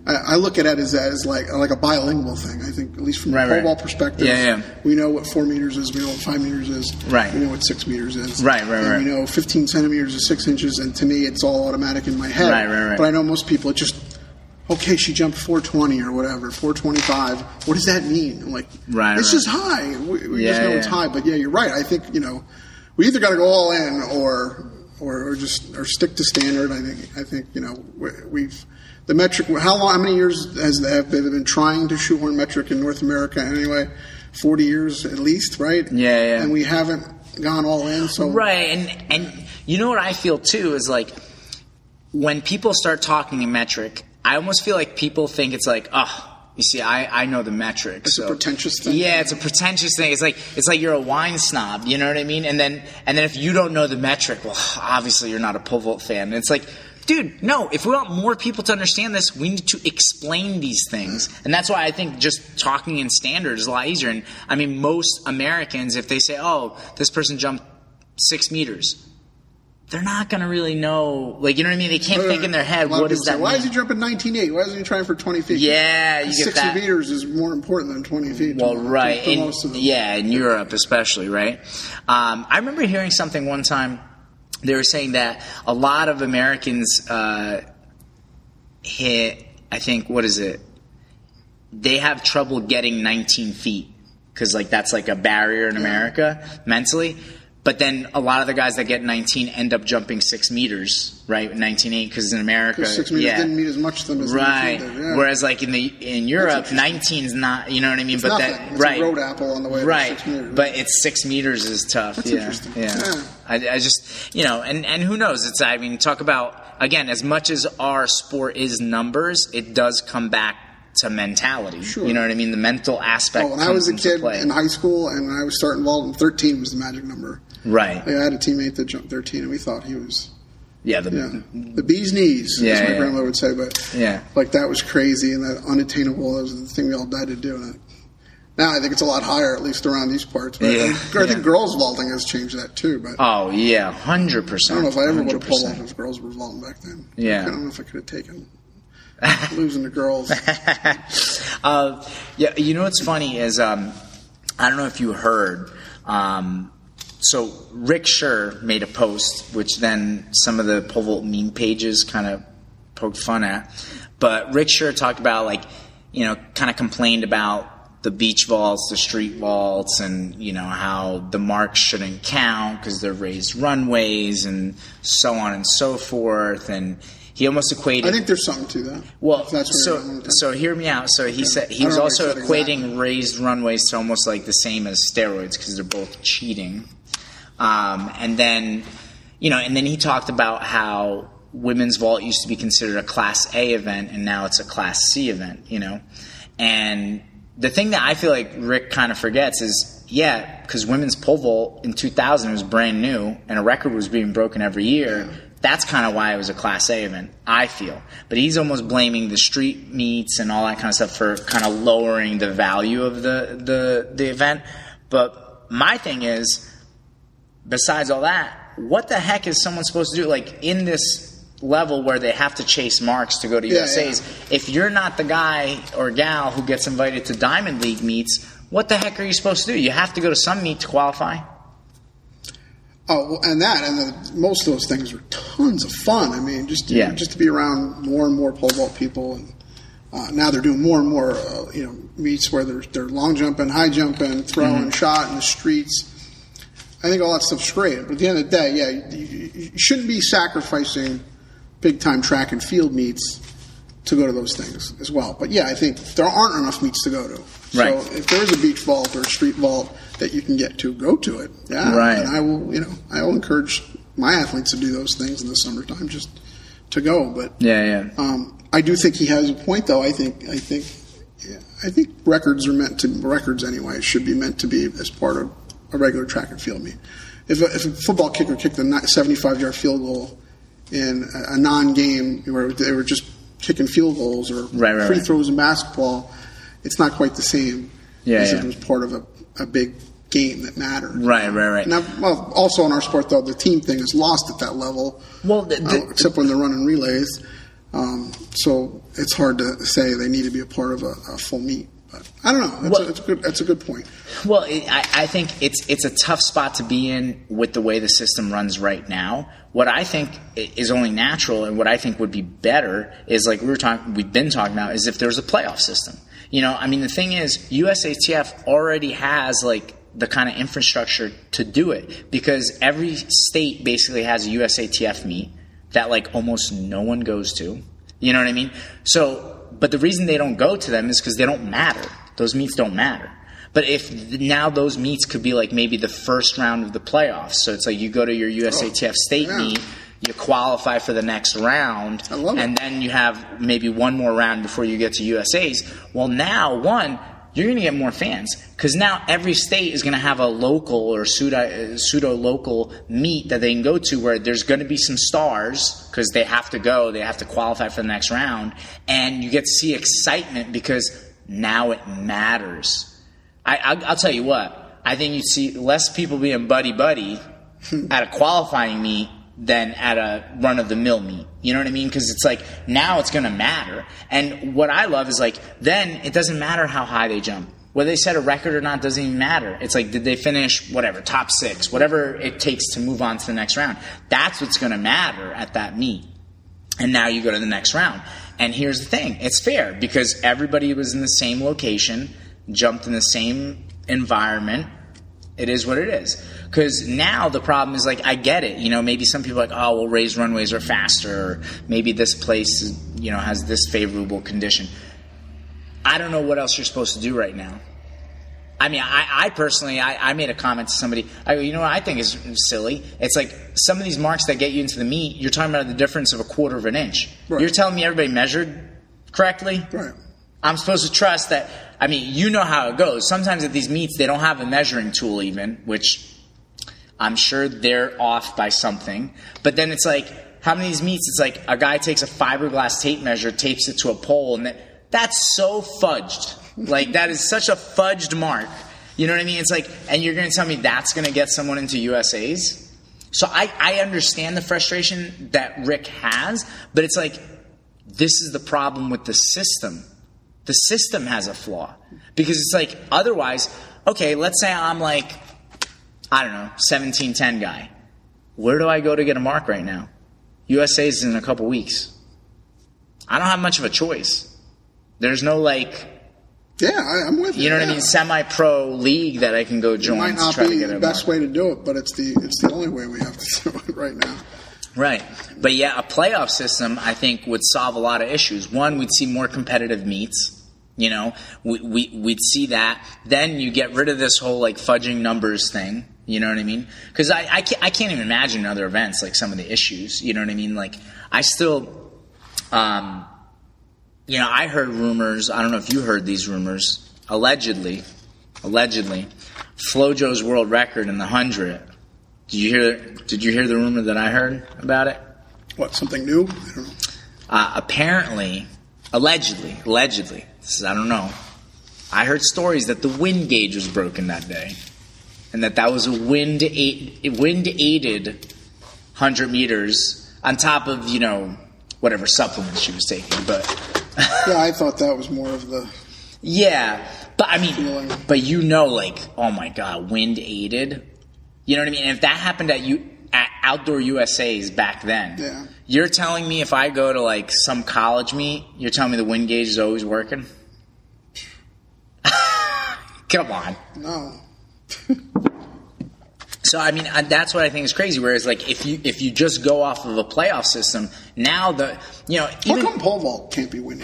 I, I look at it as as like like a bilingual thing. I think at least from Right, a pole right. vault perspective, Yeah, yeah. we know what four meters is. We know what five meters is. Right. We know what six meters is. Right, right, and right. We know 15 centimeters is six inches, and to me, it's all automatic in my head. Right, right, right. But I know most people it just. Okay, she jumped 420 or whatever, 425. What does that mean? I'm like, Right, it's right. just high. We, we just Yeah, know it's high. But yeah, you're right. I think you know, we either got to go all in or, or or just or stick to standard. I think I think you know we, we've the metric. How long? How many years has have they been trying to shoehorn metric in North America? Anyway, 40 years at least, right? Yeah, yeah. And we haven't gone all in. So Right, and and you know what I feel too is like when people start talking in metric, I almost feel like people think it's like, oh, you see, I, I know the metric. It's a pretentious thing. Yeah, it's a pretentious thing. It's like it's like you're a wine snob. You know what I mean? And then and then if you don't know the metric, well, obviously you're not a pole vault fan. And it's like. Dude, no, if we want more people to understand this, we need to explain these things. And that's why I think just talking in standard is a lot easier. And I mean, most Americans, if they say, oh, this person jumped six meters, they're not going to really know. Like, you know what I mean? They can't think in their head, lot of what say, that Why mean? is he jumping 19.8? Why isn't he trying for 20 feet? Yeah, you get 60 that. meters is more important than 20 feet. Well, right. In, most of them. yeah, in Europe especially, right? Um, I remember hearing something one time. They were saying that a lot of Americans uh, hit, I think, what is it? They have trouble getting 19 feet because, like, that's like a barrier in America mentally. But then a lot of the guys that get 19 end up jumping six meters, right? 19.8 because in America, six meters yeah. didn't mean as much to them as Right. did, yeah. Whereas like in the in Europe, 19 is not. You know what I mean? It's but nothing. that It's right. road apple on the way right. six meters. But it's six meters is tough. That's yeah. interesting. Yeah. Yeah. I, I just you know, and and who knows? It's I mean, talk about again. As much as our sport is numbers, it does come back to mentality. Sure. You know what I mean? The mental aspect. Oh, when I was a kid play. in high school and when I was starting vaulting, 13 was the magic number. right. I had a teammate that jumped 13, and we thought he was, Yeah. The, yeah, the bee's knees, Yeah, as my yeah. grandmother would say. But Yeah. like that was crazy and that unattainable. That was the thing we all died to do. And it, now I think it's a lot higher, at least around these parts. But Yeah, I, think, I think yeah. girls vaulting has changed that too. But Oh yeah, hundred percent. I don't know if I ever would have pulled off if girls were vaulting back then. Yeah. I don't know if I could have taken losing the girls. uh, yeah, you know what's funny is um, I don't know if you heard. Um, so Rick Suhr made a post, which then some of the pole vault meme pages kind of poked fun at. But Rick Suhr talked about like, you know, kind of complained about the beach vaults, the street vaults, and you know how the marks shouldn't count because they're raised runways and so on and so forth. And he almost equated. I think there's something to that. Well, that's so you're going with that. so hear me out. So he said he was also what he said equating exactly. raised runways to almost like the same as steroids because they're both cheating. Um, and then, you know, and then he talked about how women's vault used to be considered a Class A event, and now it's a Class C event. You know, and the thing that I feel like Rick kind of forgets is, yeah, because women's pole vault in 2000 was brand new, and a record was being broken every year. That's kind of why it was a Class A event, I feel. But he's almost blaming the street meets and all that kind of stuff for kind of lowering the value of the, the, the event. But my thing is, besides all that, what the heck is someone supposed to do? Like in this level where they have to chase marks to go to Yeah, USA's, if you're not the guy or gal who gets invited to Diamond League meets, what the heck are you supposed to do? You have to go to some meet to qualify. Oh, and that, and the, most of those things are tons of fun. I mean, just Yeah. just to be around more and more pole vault people, and uh, now they're doing more and more, uh, you know, meets where they're they're long jumping, high jumping, throwing, Mm-hmm. shot in the streets. I think all that stuff's great, but at the end of the day, yeah, you- you shouldn't be sacrificing big time track and field meets to go to those things as well. But yeah, I think there aren't enough meets to go to. Right. So if there is a beach vault or a street vault that you can get to, go to it. Yeah. Right. And I will, you know, I will encourage my athletes to do those things in the summertime just to go. But Yeah, yeah. um, I do think he has a point, though. I think, I think, yeah, I think records are meant to records anyway. Should be meant to be as part of a regular track and field meet. If a, if a football kicker kicked a 75 yard field goal in a, a non game where they were just kicking field goals or Right, right, free right. throws in basketball, it's not quite the same Yeah, as yeah. it was part of a, a big game that mattered. Right, right, right. Now, well, also in our sport, though, the team thing is lost at that level. Well, the- the- uh, except when they're running relays. Um, so it's hard to say they need to be a part of a, a full meet. But I don't know. That's, Well- a, that's a good. That's a good point. Well, it, I, I think it's it's a tough spot to be in with the way the system runs right now. What I think is only natural, and what I think would be better, is like we were talking, we've been talking about, is if there's a playoff system. You know, I mean, the thing is, USATF already has like the kind of infrastructure to do it because every state basically has a USATF meet that like almost no one goes to. You know what I mean? So, but the reason they don't go to them is because they don't matter. Those meets don't matter. But if now those meets could be like maybe the first round of the playoffs, so it's like you go to your USATF state yeah. meet, you qualify for the next round, it. and then you have maybe one more round before you get to USA's. Well, now one, you're going to get more fans because now every state is going to have a local or pseudo pseudo local meet that they can go to where there's going to be some stars because they have to go, they have to qualify for the next round, and you get to see excitement because now it matters. I, I, I'll tell you what. I think you'd see less people being buddy buddy at a qualifying meet than at a run of the mill meet. You know what I mean? Because it's like now it's going to matter. And what I love is like then it doesn't matter how high they jump. Whether they set a record or not doesn't even matter. It's like did they finish whatever top six, whatever it takes to move on to the next round. That's what's going to matter at that meet. And now you go to the next round. And here's the thing: it's fair because everybody was in the same location, jumped in the same environment. It is what it is. Because now the problem is like I get it. You know, maybe some people are like, oh, well, raised runways are faster. Or maybe this place, you know, has this favorable condition. I don't know what else you're supposed to do right now. I mean, I, I personally, I, I, made a comment to somebody. I go, you know what I think is silly? It's like some of these marks that get you into the meet, you're talking about the difference of a quarter of an inch. Right. You're telling me everybody measured correctly? Right. I'm supposed to trust that. I mean, you know how it goes. Sometimes at these meets, they don't have a measuring tool, even, which I'm sure they're off by something. But then it's like, how many of these meets? It's like a guy takes a fiberglass tape measure, tapes it to a pole, and that, that's so fudged. Like that is such a fudged mark. You know what I mean? It's like, and you're going to tell me that's going to get someone into USA's? So I, I understand the frustration that Rick has, but it's like, this is the problem with the system. The system has a flaw. Because it's like, otherwise, okay, let's say I'm like, I don't know, 1710 guy. Where do I go to get a mark right now? USA's in a couple weeks. I don't have much of a choice. There's no like yeah, I, am with you. You know what I mean? Semi-pro league that I can go join. It might not be the best way to do it, but it's the it's the only way we have to do it right now. Right, but yeah, a playoff system I think would solve a lot of issues. One, we'd see more competitive meets. You know, we, we we'd see that. Then you get rid of this whole like fudging numbers thing. You know what I mean? Because I I can't, I can't even imagine other events like some of the issues. You know what I mean? Like I still. Um, you know, I heard rumors. I don't know if you heard these rumors. Allegedly, allegedly, FloJo's world record in the hundred. Did you hear? Did you hear the rumor that I heard about it? What? Something new? Uh, apparently, allegedly, allegedly. I don't know. I heard stories that the wind gauge was broken that day, and that that was a wind aid, wind aided hundred meters on top of you know whatever supplements she was taking, but yeah, I thought that was more of the. Yeah, but I mean, feeling. but you know, like, oh my god, wind aided. You know what I mean? And if that happened at you at Outdoor USA's back then, yeah. You're telling me if I go to like some college meet, you're telling me the wind gauge is always working? Come on. No. So I mean, that's what I think is crazy. Whereas, like, if you if you just go off of a playoff system, now the you know, even, how come pole vault can't be win?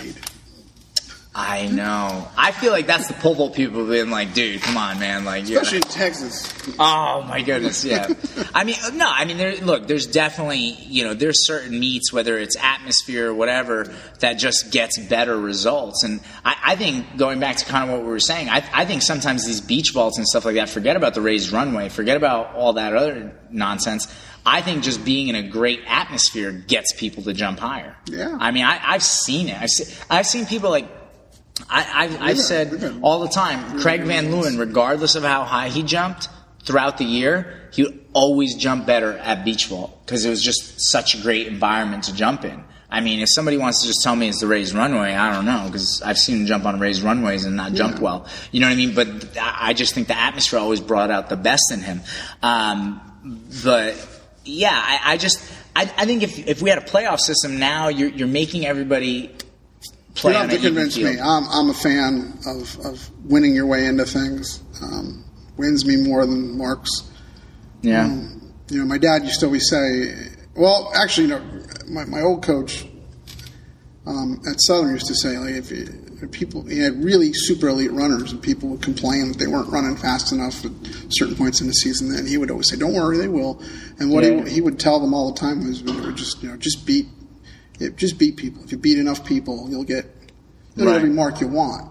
I know. I feel like that's the pole vault people being like, dude, come on, man. Like, especially in Texas. Oh my goodness, yeah. I mean, uh, no, I mean, there, look, there's definitely, you know, there's certain meets, whether it's atmosphere or whatever, that just gets better results. And I, I think going back to kind of what we were saying, I, I think sometimes these beach vaults and stuff like that, forget about the raised runway, forget about all that other nonsense. I think just being in a great atmosphere gets people to jump higher. Yeah. I mean, I, have seen it. I've, see, I've seen people like I, have I've said all the time, Craig Van Leeuwen, regardless of how high he jumped throughout the year, he would always jump better at beach vault because it was just such a great environment to jump in. I mean, if somebody wants to just tell me it's the raised runway, I don't know because I've seen him jump on raised runways and not jump well. You know what I mean? But I just think the atmosphere always brought out the best in him. Um, but yeah, I, I just I, I, think if if we had a playoff system now, you're you're making everybody play. You don't have to convince me. I'm, I'm a fan of, of winning your way into things. Um, wins me more than marks. Yeah. Um, you know, my dad used to always say, well, actually, you know, my, my old coach um, at Southern used to say, like, if, you, if people, he had really super elite runners, and people would complain that they weren't running fast enough at certain points in the season, and he would always say, "Don't worry, they will." And what yeah. he, he would tell them all the time was, "Just, you know, just beat it, just beat people. If you beat enough people, you'll get you'll right. every mark you want.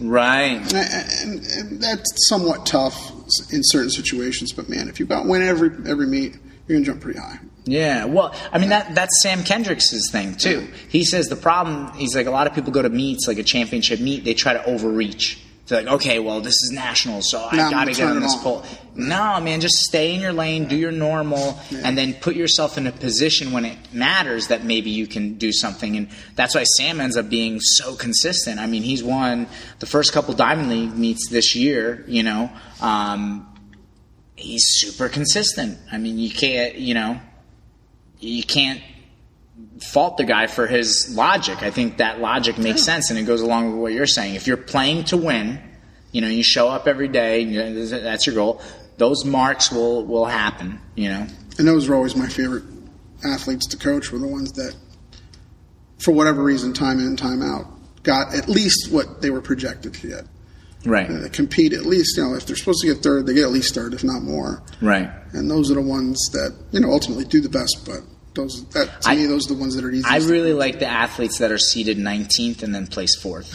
Right. And, and, and, that's somewhat tough in certain situations, but man, if you've got win every every meet, you're gonna jump pretty high. Yeah, well, I mean that that's Sam Kendricks' thing too. He says the problem he's like a lot of people go to meets like a championship meet, they try to overreach they're like, okay, well, this is national, so I got to get on this on. pole. No, man, just stay in your lane, do your normal, and then put yourself in a position when it matters that maybe you can do something. And that's why Sam ends up being so consistent. I mean, he's won the first couple Diamond League meets this year, you know. Um, he's super consistent. I mean, you can't, you know, you can't fault the guy for his logic. I think that logic makes sense, and it goes along with what you're saying. If you're playing to win, you know, you show up every day, you- that's your goal. Those marks will will happen. You know, And those were always my favorite athletes to coach. Were the ones that, for whatever reason, time in time out, got at least what they were projected to get. right, Uh, compete at least, you know, if they're supposed to get third, they get at least third, if not more. right. And those are the ones that you know ultimately do the best. But those, that to I- me, those are the ones that are easiest. I really like the athletes that are seated 19th and then place fourth.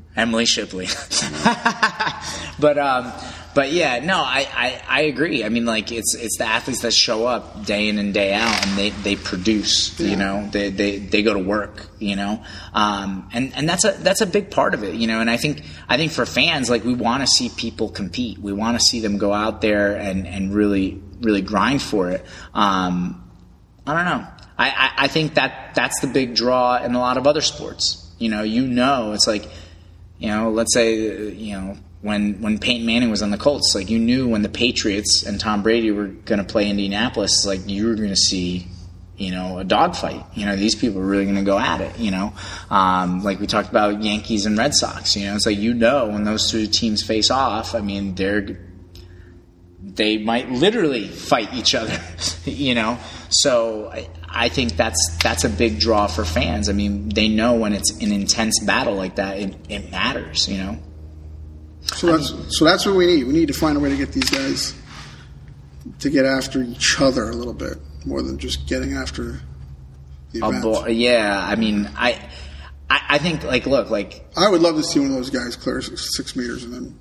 Emily Shipley. but um, but yeah, no, I, I, I agree. I mean, like it's it's the athletes that show up day in and day out, and they, they produce. You know, they, they they go to work. You know, um, and and that's a that's a big part of it. You know, and I think I think for fans, like we want to see people compete. We want to see them go out there and and really really grind for it. Um, I don't know. I, I, I think that that's the big draw in a lot of other sports. You know, you know, it's like, you know, let's say, you know, when when Peyton Manning was on the Colts, like you knew when the Patriots and Tom Brady were going to play Indianapolis, like you were going to see, you know, a dogfight. You know, these people are really going to go at it. You know, um, like we talked about Yankees and Red Sox. You know, it's like you know when those two teams face off. I mean, they're they might literally fight each other, you know. So I, I think that's that's a big draw for fans. I mean, they know when it's an intense battle like that, it, it matters, you know. So that's so that's what we need. We need to find a way to get these guys to get after each other a little bit more than just getting after the event. bo- yeah, I mean, I, I I think like look like I would love to see one of those guys clear six, six meters and then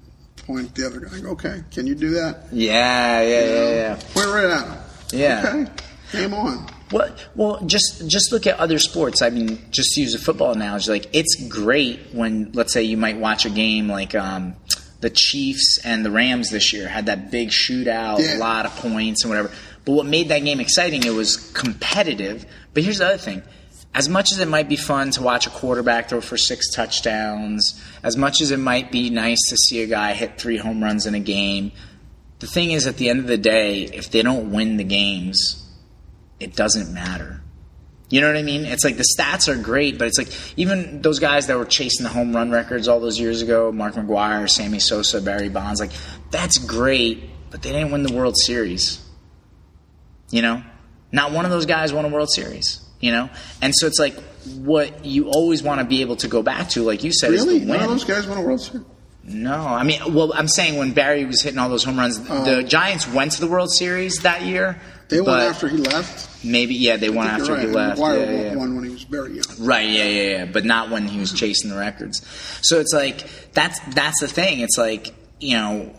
point the other guy. Okay, can you do that? yeah yeah yeah yeah. Point right at him. Yeah. Okay, game on. Well, well, just just look at other sports. I mean, just to use a football analogy, like it's great when, let's say, you might watch a game like um, the Chiefs and the Rams this year had that big shootout, Yeah. a lot of points and whatever. But what made that game exciting? It was competitive. But here's the other thing: as much as it might be fun to watch a quarterback throw for six touchdowns, as much as it might be nice to see a guy hit three home runs in a game, the thing is, at the end of the day, if they don't win the games it doesn't matter. You know what I mean? It's like the stats are great, but it's like even those guys that were chasing the home run records all those years ago, Mark McGwire, Sammy Sosa, Barry Bonds, like that's great, but they didn't win the World Series. You know? Not one of those guys won a World Series, you know? And so it's like what you always want to be able to go back to, like you said, Really? is the None of those guys won a World Series? No, I mean, well, I'm saying when Barry was hitting all those home runs, uh-huh. the Giants went to the World Series that year. They won after he left. Maybe, yeah, they won I after you're he left. McGwire Yeah, won- yeah. won when he was very young. Right, yeah, yeah, yeah, but not when he was chasing the records. So it's like that's that's the thing. It's like you know,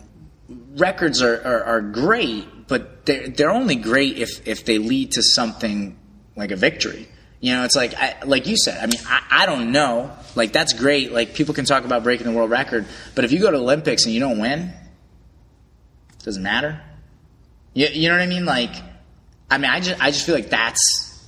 records are, are, are great, but they're they're only great if if they lead to something like a victory. You know, it's like I, like you said. I mean, I, I don't know. Like that's great. Like people can talk about breaking the world record, but if you go to Olympics and you don't win, it doesn't matter. You, you know what I mean? Like, I mean, I just I just feel like that's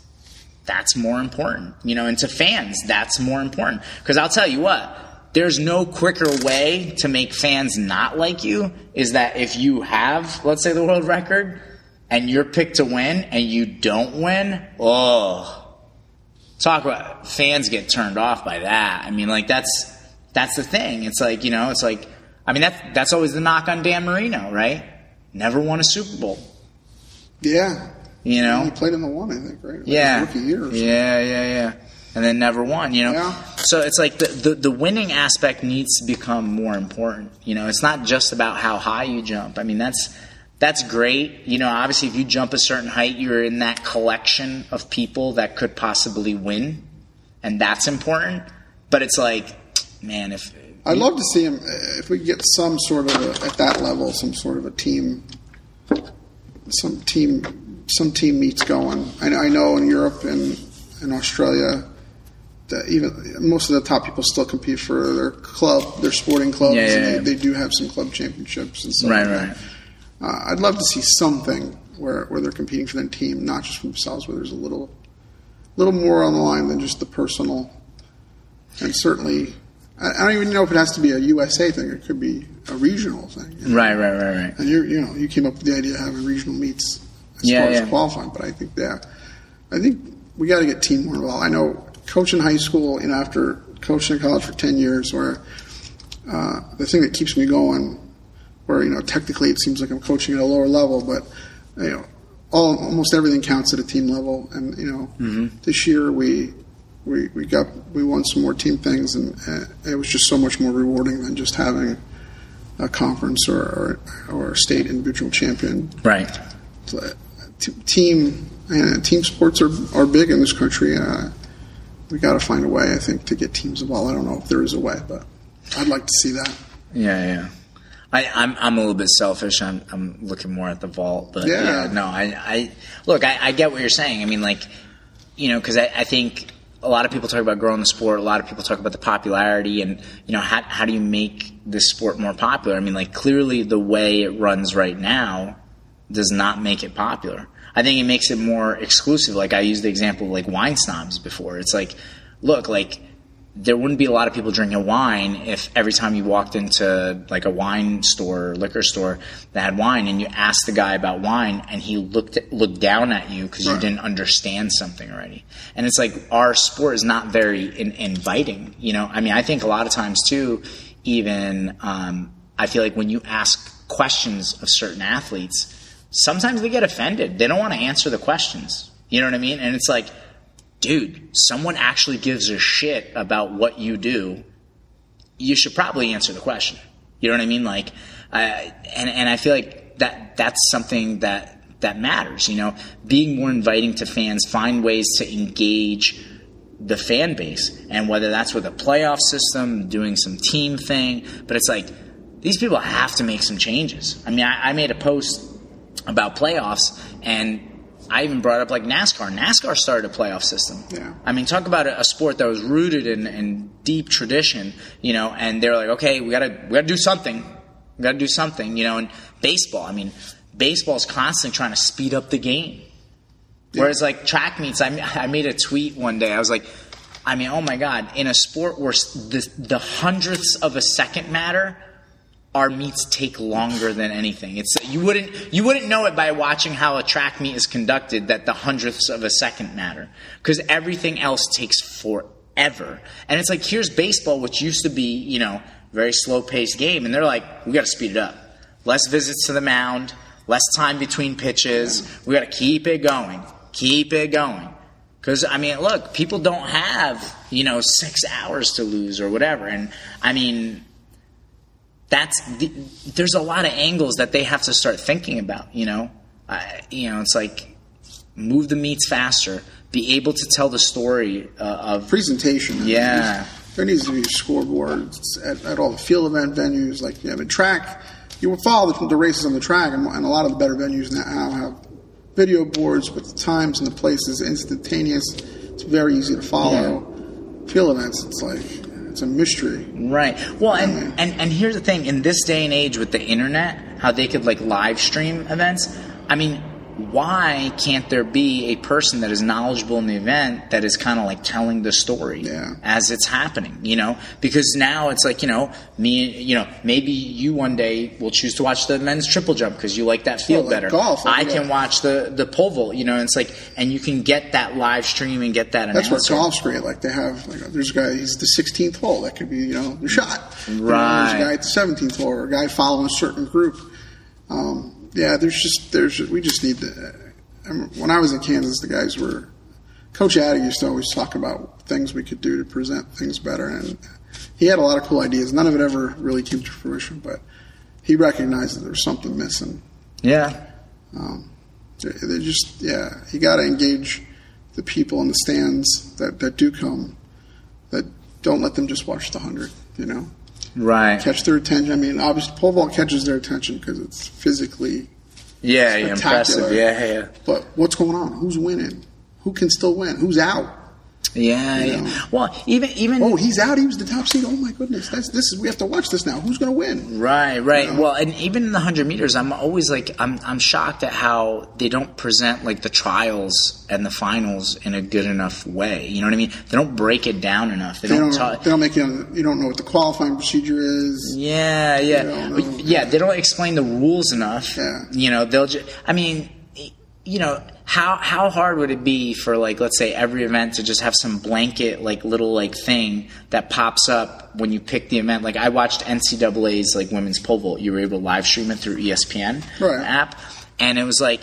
that's more important, you know, and to fans, that's more important. Because I'll tell you what, there's no quicker way to make fans not like you is that if you have, let's say, the world record and you're picked to win and you don't win, oh, talk about fans get turned off by that. I mean, like that's that's the thing. It's like you know, it's like I mean that's that's always the knock on Dan Marino, right? Never won a Super Bowl, Yeah. you know. He played in the one, I think, right? Like Yeah. Rookie year. Yeah, yeah, yeah. And then never won, you know? Yeah. So it's like the, the, the winning aspect needs to become more important. You know, it's not just about how high you jump. I mean, that's that's great. You know, obviously if you jump a certain height, you're in that collection of people that could possibly win. And that's important. But it's like, man, if I'd love to see him uh, if we get some sort of a, at that level, some sort of a team, some team, some team meets going. I, know- I know in Europe and in Australia, that even most of the top people still compete for their club, their sporting clubs. Yeah, yeah, and yeah. they, they do have some club championships and stuff. Right, like right. that. Uh, I'd love to see something where where they're competing for their team, not just for themselves, where there's a little little more on the line than just the personal. And certainly, I, I don't even know if it has to be a USA thing. It could be a regional thing. you know? Right, right, right, right. And you you know you came up with the idea of having regional meets as Yeah, far yeah. as qualifying, but I think that I think we got to get team more involved. I know coaching high school, you know, after coaching in college for ten years, where uh, the thing that keeps me going, where you know technically it seems like I'm coaching at a lower level, but you know, all almost everything counts at a team level. And you know, Mm-hmm. this year we. We, we got we won some more team things and uh, it was just so much more rewarding than just having a conference or or, or a state individual champion Right. T- team uh, team sports are, are big in this country. Uh, we got to find a way, I think, to get teams involved. I don't know if there is a way, but I'd like to see that. Yeah, yeah. I, I'm I'm a little bit selfish. I'm I'm looking more at the vault, but yeah, Yeah. no, I, I look. I, I get what you're saying. I mean, like, you know, because I, I think a lot of people talk about growing the sport. A lot of people talk about the popularity, and you know, how how do you make this sport more popular? I mean, like, clearly the way it runs right now does not make it popular. I think it makes it more exclusive. Like I used the example of like wine snobs before. It's like, look, like there wouldn't be a lot of people drinking wine if every time you walked into like a wine store or liquor store that had wine and you asked the guy about wine and he looked at, looked down at you because you didn't understand something already. And it's like our sport is not very in, inviting. You know, I mean, I think a lot of times too, even um, I feel like when you ask questions of certain athletes, sometimes they get offended. They don't want to answer the questions. You know what I mean? And it's like, dude, someone actually gives a shit about what you do. You should probably answer the question. You know what I mean? Like, uh, and and I feel like that that's something that that matters. You know, being more inviting to fans, find ways to engage the fan base, and whether that's with a playoff system, doing some team thing. But it's like these people have to make some changes. I mean, I, I made a post about playoffs, and I even brought up like NASCAR. NASCAR started a playoff system. Yeah. I mean, talk about a, a sport that was rooted in, in deep tradition, you know, and they're like, okay, we gotta we gotta do something. We gotta do something, you know. And baseball, I mean, baseball is constantly trying to speed up the game. Whereas like track meets, I, I made a tweet one day. I was like, I mean, oh my god, in a sport where the, the hundredths of a second matter, our meets take longer than anything. It's you wouldn't you wouldn't know it by watching how a track meet is conducted that the hundredths of a second matter because everything else takes forever. And it's like here's baseball, which used to be you know very slow paced game, and they're like we got to speed it up. Less visits to the mound, less time between pitches. We got to keep it going, keep it going. Because I mean, look, people don't have you know six hours to lose or whatever, and I mean that's the, there's a lot of angles that they have to start thinking about. You know, I, you know, it's like move the meets faster, be able to tell the story uh, of Presentation. Yeah. there needs to be scoreboards at, at all the field event venues. Like you have a track, you will follow the, the races on the track, and, and a lot of the better venues now have video boards with the times and the places instantaneous. It's very easy to follow. Field events, it's like it's a mystery. Right. Well, and, mm-hmm. and and here's the thing: in this day and age with the internet, how they could like live stream events. I mean, why can't there be a person that is knowledgeable in the event that is kind of like telling the story Yeah. as it's happening? You know, because now it's like you know me. You know, maybe you one day will choose to watch the men's triple jump because you like that field Well, like better. golf, like, I can watch the the pole vault. You know, and it's like, and you can get that live stream and get that. That's what golf's great. Like they have, like, there's a guy. He's the 16th hole. That could be, you know, the shot. You know, Right. there's a guy at the 17th hole, or a guy following a certain group. Um, yeah, there's just there's we just need to. When I was in Kansas, the guys were. Coach Addy used to always talk about things we could do to present things better, and he had a lot of cool ideas. None of it ever really came to fruition, but he recognized that there was something missing. Yeah. Um, they they just, yeah, you got to engage the people in the stands that, that do come, that don't let them just watch the 100, you know? Right. Catch their attention. I mean, obviously, pole vault catches their attention because it's physically, Yeah. Yeah. Impressive. Yeah. Yeah. but what's going on? Who's winning? Who can still win? Who's out? Yeah, You yeah. Well, even even Oh, he's out. He was the top seed. Oh my goodness, that's this is we have to watch this now. Who's going to win? Right, right. know? Well, and even in the hundred meters, I'm always like, I'm, I'm shocked at how they don't present like the trials and the finals in a good enough way. You know what I mean? They don't break it down enough. They, They don't. don't. They don't make you. You don't know what the qualifying procedure is. yeah, yeah, yeah. They don't explain the rules enough. Yeah. You know, they'll just. I mean, you know, how how hard would it be for like let's say every event to just have some blanket like little like thing that pops up when you pick the event? Like I watched NCAA's like women's pole vault. You were able to live stream it through ESPN Right. app, and it was like.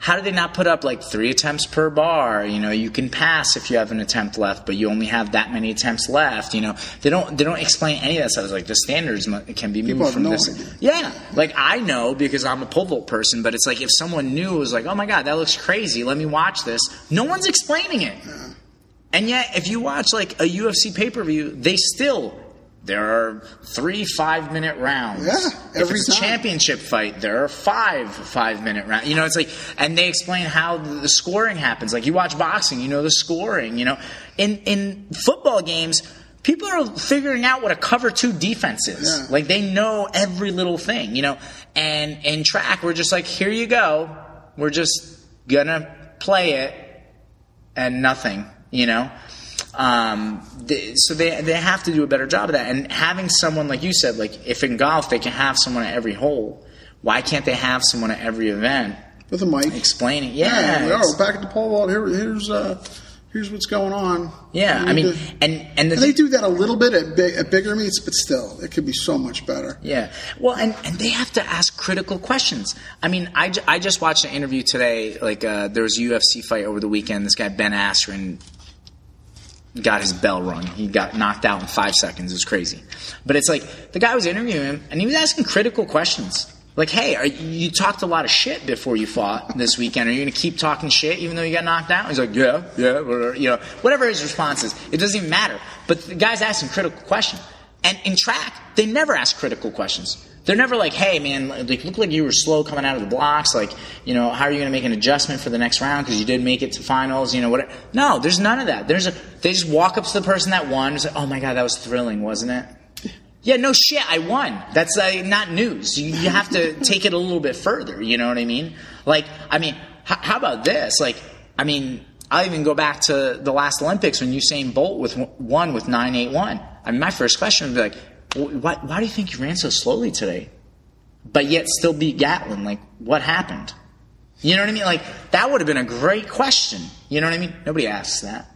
How do they not put up like three attempts per bar? You know, you can pass if you have an attempt left, but you only have that many attempts left. You know, they don't they don't explain any of that stuff. It's like the standards can be moved from no this. idea. Yeah, like I know because I'm a pole vault person, but it's like if someone knew it was like, oh my god, that looks crazy. Let me watch this. No one's explaining it, and yet if you watch like a UFC pay per view, they still there are three five minute rounds. Yeah, if every it's a championship fight, there are five five minute rounds. You know, it's like, and they explain how the the scoring happens. Like you watch boxing, you know the scoring. You know, in in football games. People are figuring out what a cover two defense is. Yeah. Like they know every little thing, you know. And in track, we're just like, here you go. We're just gonna play it and nothing, you know. Um, they, so they they have to do a better job of that. And having someone like you said, like if in golf they can have someone at every hole, why can't they have someone at every event with a mic. explaining? Yeah, Yeah, oh, back at the pole vault. Here, here's uh, here's what's going on. yeah. I mean, to- and and the and they do that a little bit at, big, at bigger meets, but still, it could be so much better. Yeah. Well, and, and they have to ask critical questions. I mean, I, I just watched an interview today. Like, uh, there was a UFC fight over the weekend. This guy, Ben Askren, got his bell rung. He got knocked out in five seconds. It was crazy. But it's like, the guy was interviewing him, and he was asking critical questions. Like, hey, are, you talked a lot of shit before you fought this weekend. Are you going to keep talking shit even though you got knocked out? He's like, yeah, yeah, whatever, you know, whatever his response is. It doesn't even matter. But the guy's asking critical questions. And in track, they never ask critical questions. They're never like, hey, man, like, look like you were slow coming out of the blocks. Like, you know, how are you going to make an adjustment for the next round because you did make it to finals? You know, whatever. No, there's none of that. There's a, they just walk up to the person that won oh my God, that was thrilling, wasn't it? Yeah, no shit, I won. That's uh, not news. You, you have to take it a little bit further. You know what I mean? Like, I mean, h- how about this? Like, I mean, I'll even go back to the last Olympics when Usain Bolt with won with nine eight one. I mean, my first question would be like, "Wh- why, why do you think you ran so slowly today? But yet still beat Gatlin? Like, what happened? You know what I mean? Like, that would have been a great question. You know what I mean? Nobody asks that.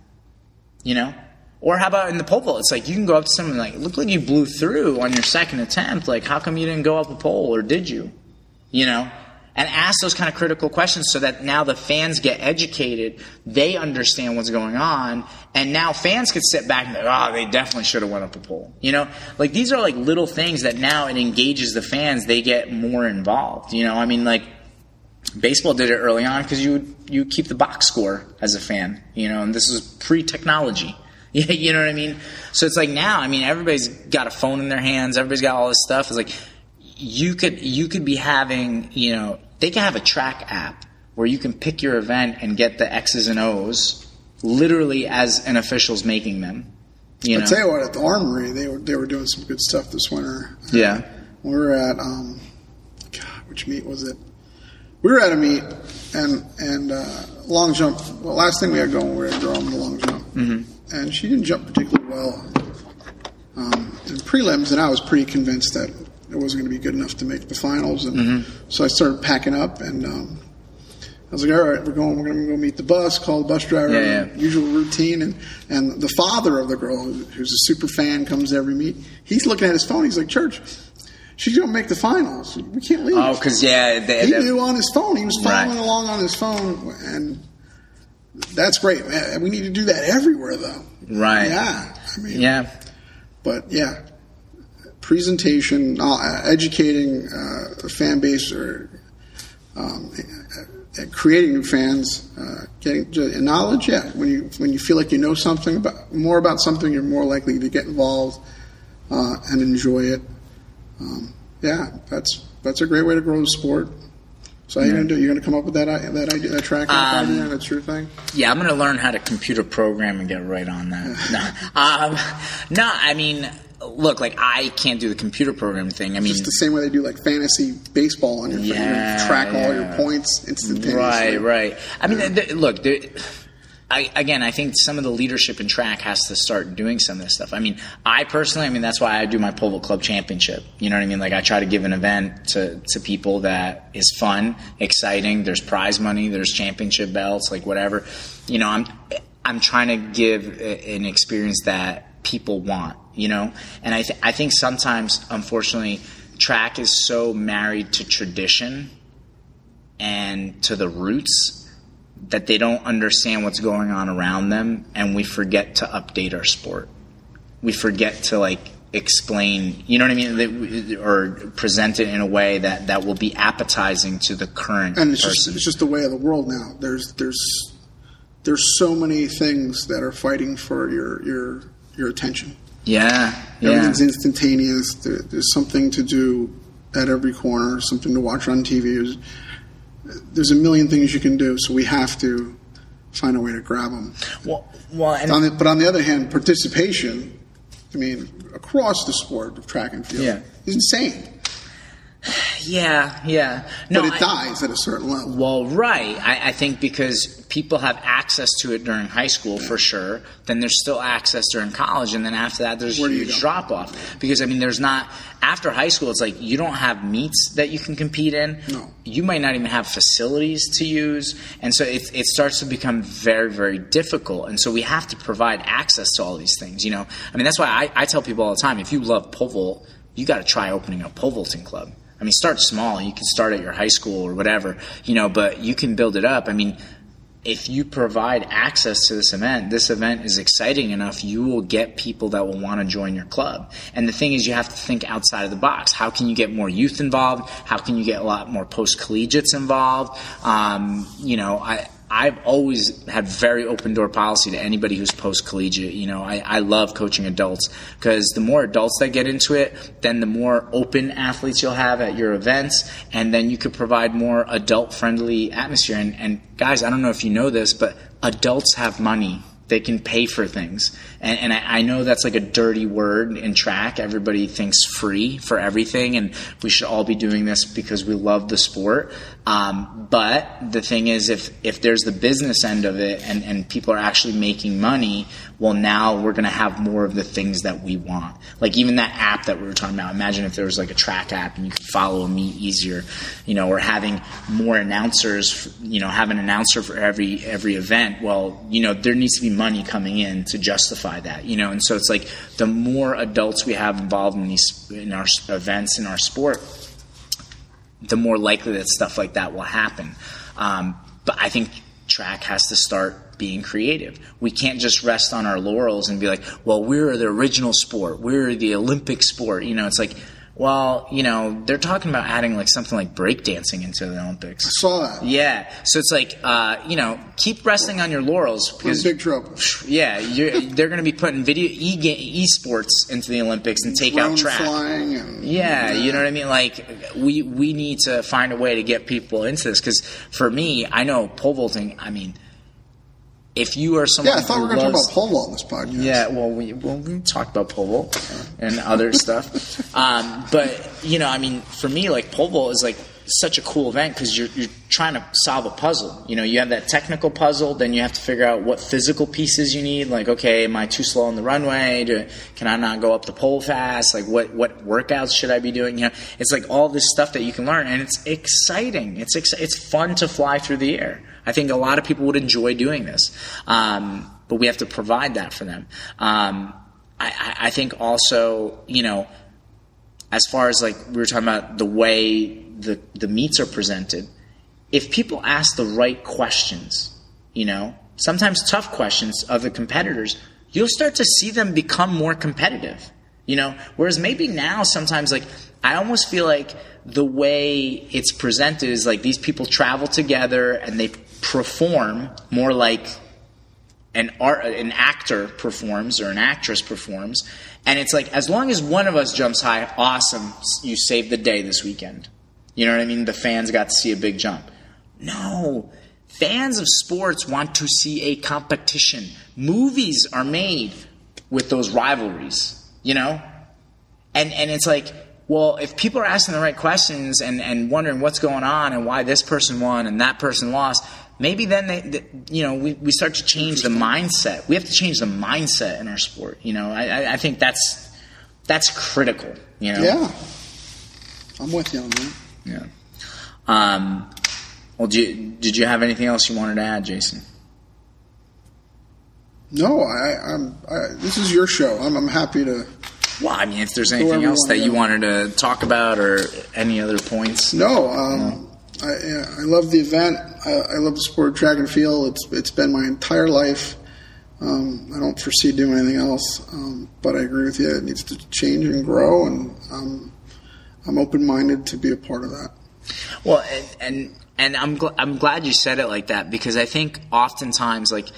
You know? Or how about in the pole vault? It's like you can go up to someone like, look like you blew through on your second attempt. Like, how come you didn't go up a pole, or did you? You know, and ask those kind of critical questions so that now the fans get educated, they understand what's going on, and now fans could sit back and be, oh, they definitely should have went up a pole. You know, like these are like little things that now it engages the fans. They get more involved. You know, I mean, like baseball did it early on because you you keep the box score as a fan, you know, and this is pre-technology. you know what I mean? So it's like now, I mean, everybody's got a phone in their hands. Everybody's got all this stuff. It's like you could you could be having, you know, they can have a track app where you can pick your event and get the X's and O's literally as an official's making them. You know? I tell you what, at the Armory, they were they were doing some good stuff this winter. yeah. We were at um, God, which meet was it? We were at a meet and and uh, long jump. The last thing we had going, we were at girl in the long jump, mm-hmm. and she didn't jump particularly well um, in prelims, and I was pretty convinced that it wasn't going to be good enough to make the finals, and Mm-hmm. so I started packing up and. Um, I was like, all right, we're going. We're going to go meet the bus. Call the bus driver. Yeah, yeah. Usual routine. And and the father of the girl, who's a super fan, comes every meet. He's looking at his phone. He's like, Church, she's going to make the finals. We can't leave. Oh, because yeah, they, he they- knew on his phone. He was following Right. along on his phone, and that's great. We need to do that everywhere, though. right. Yeah, I mean, Yeah. but yeah, presentation, uh, educating uh, the fan base, or um, uh, creating new fans, uh, getting knowledge. Yeah, when you when you feel like you know something about more about something, you're more likely to get involved uh, and enjoy it. Um, yeah, that's that's a great way to grow the sport. So how you gonna do? You're gonna come up with that that idea, that track app idea? That's your thing. Yeah, I'm going to learn how to computer program and get right on that. no, um, no, I mean, look, like I can't do the computer program thing. I mean, It's the same way they do like fantasy baseball on your phone. You Yeah, track all your yeah. points instantaneously. Right, right. I mean, th- look, I, again, I think some of the leadership in track has to start doing some of this stuff. I mean, I personally, I mean, that's why I do my pole vault club championship. You know what I mean? Like, I try to give an event to, to people that is fun, exciting. There's prize money, there's championship belts, like whatever. You know, I'm, I'm trying to give a- an experience that people want, you know? And I, th- I think sometimes, unfortunately, track is so married to tradition and to the roots that they don't understand what's going on around them and we forget to update our sport we forget to like explain you know what i mean or present it in a way that that will be appetizing to the current and it's just it's just the way of the world now. There's there's there's so many things that are fighting for your your your attention. Yeah yeah Everything's instantaneous. There, there's something to do at every corner. Something to watch on TV. There's, there's a million things you can do. So we have to find a way to grab them. well, well and On the, but on the other hand, participation. I mean, across the sport of track and field Yeah. is insane. Yeah yeah no but it I- dies at a certain level. Well, right. I, I think because people have access to it during high school for sure, then there's still access during college, and then after that, there's Where a huge drop off. Because I mean, there's not after high school. It's like you don't have meets that you can compete in. No. You might not even have facilities to use, and so it, it starts to become very, very difficult. And so we have to provide access to all these things. You know, I mean, that's why I, I tell people all the time: if you love pole vault, you got to try opening a pole vaulting club. I mean, start small. You can start at your high school or whatever, you know, but you can build it up. I mean, if you provide access to this event, this event is exciting enough, you will get people that will want to join your club. And the thing is, you have to think outside of the box. How can you get more youth involved? How can you get a lot more post collegiates involved? Um, you know, I. I've always had very open door policy to anybody who's post collegiate. You know, I, I love coaching adults because the more adults that get into it, then the more open athletes you'll have at your events, and then you could provide more adult friendly atmosphere. And, and guys, I don't know if you know this, but adults have money. They can pay for things. And, and I, I know that's like a dirty word in track. Everybody thinks free for everything, and we should all be doing this because we love the sport. Um, but the thing is, if, if there's the business end of it and, and people are actually making money, well, now we're going to have more of the things that we want. Like even that app that we were talking about. Imagine if there was like a track app and you could follow a meet easier, you know, or having more announcers, you know, have an announcer for every every event. Well, you know, there needs to be money coming in to justify that, you know, and so it's like the more adults we have involved in these in our events in our sport, the more likely that stuff like that will happen. Um, but I think track has to start being creative. We can't just rest on our laurels and be like, well, we're the original sport. We're the Olympic sport. You know, it's like, well, you know, they're talking about adding like something like breakdancing into the Olympics. Saw that. Yeah. So it's like, uh, you know, keep resting on your laurels In because big trouble. yeah, you're, they're going to be putting video e esports into the Olympics and take out track. and Yeah, you know what I mean. Like we we need to find a way to get people into this because for me, I know pole vaulting. I mean, if you are someone Yeah, I thought we were going to talk about pole vault on this podcast. yeah, well, we well, we talked about pole vault and other stuff, um, but you know, I mean, for me, like pole vault is like such a cool event because you're you're trying to solve a puzzle. You know, you have that technical puzzle, then you have to figure out what physical pieces you need. Like, okay, am I too slow on the runway? Do, can I not go up the pole fast? Like, what what workouts should I be doing? You know, it's like all this stuff that you can learn, and it's exciting. It's ex- it's fun to fly through the air. I think a lot of people would enjoy doing this, um, but we have to provide that for them. Um, I, I think also, you know, as far as like we were talking about the way the the meets are presented, if people ask the right questions, you know, sometimes tough questions of the competitors, you'll start to see them become more competitive. You know, whereas maybe now sometimes like I almost feel like the way it's presented is like these people travel together and they perform more like an art an actor performs or an actress performs and it's like as long as one of us jumps high awesome you saved the day this weekend You know what I mean? The fans got to see a big jump. No. Fans of sports want to see a competition. Movies are made with those rivalries, you know? And and it's like, well, if people are asking the right questions and, and wondering what's going on and why this person won and that person lost, maybe then they, they you know, we, we start to change the mindset. We have to change the mindset in our sport. You know, I, I think that's that's critical. You know. Yeah. I'm with you on that. Yeah. Um, well, did you, did you have anything else you wanted to add, Jason? No, I, I'm. I, this is your show. I'm, I'm happy to. Well, I mean, if there's anything else that you wanted to talk about or any other points. No, um, I love the event. I, I love the sport of track and field. It's it's been my entire life. Um, I don't foresee doing anything else. Um, but I agree with you. It needs to change and grow, and um, I'm open minded to be a part of that. Well, and and, and I'm gl- I'm glad you said it like that because I think oftentimes, like,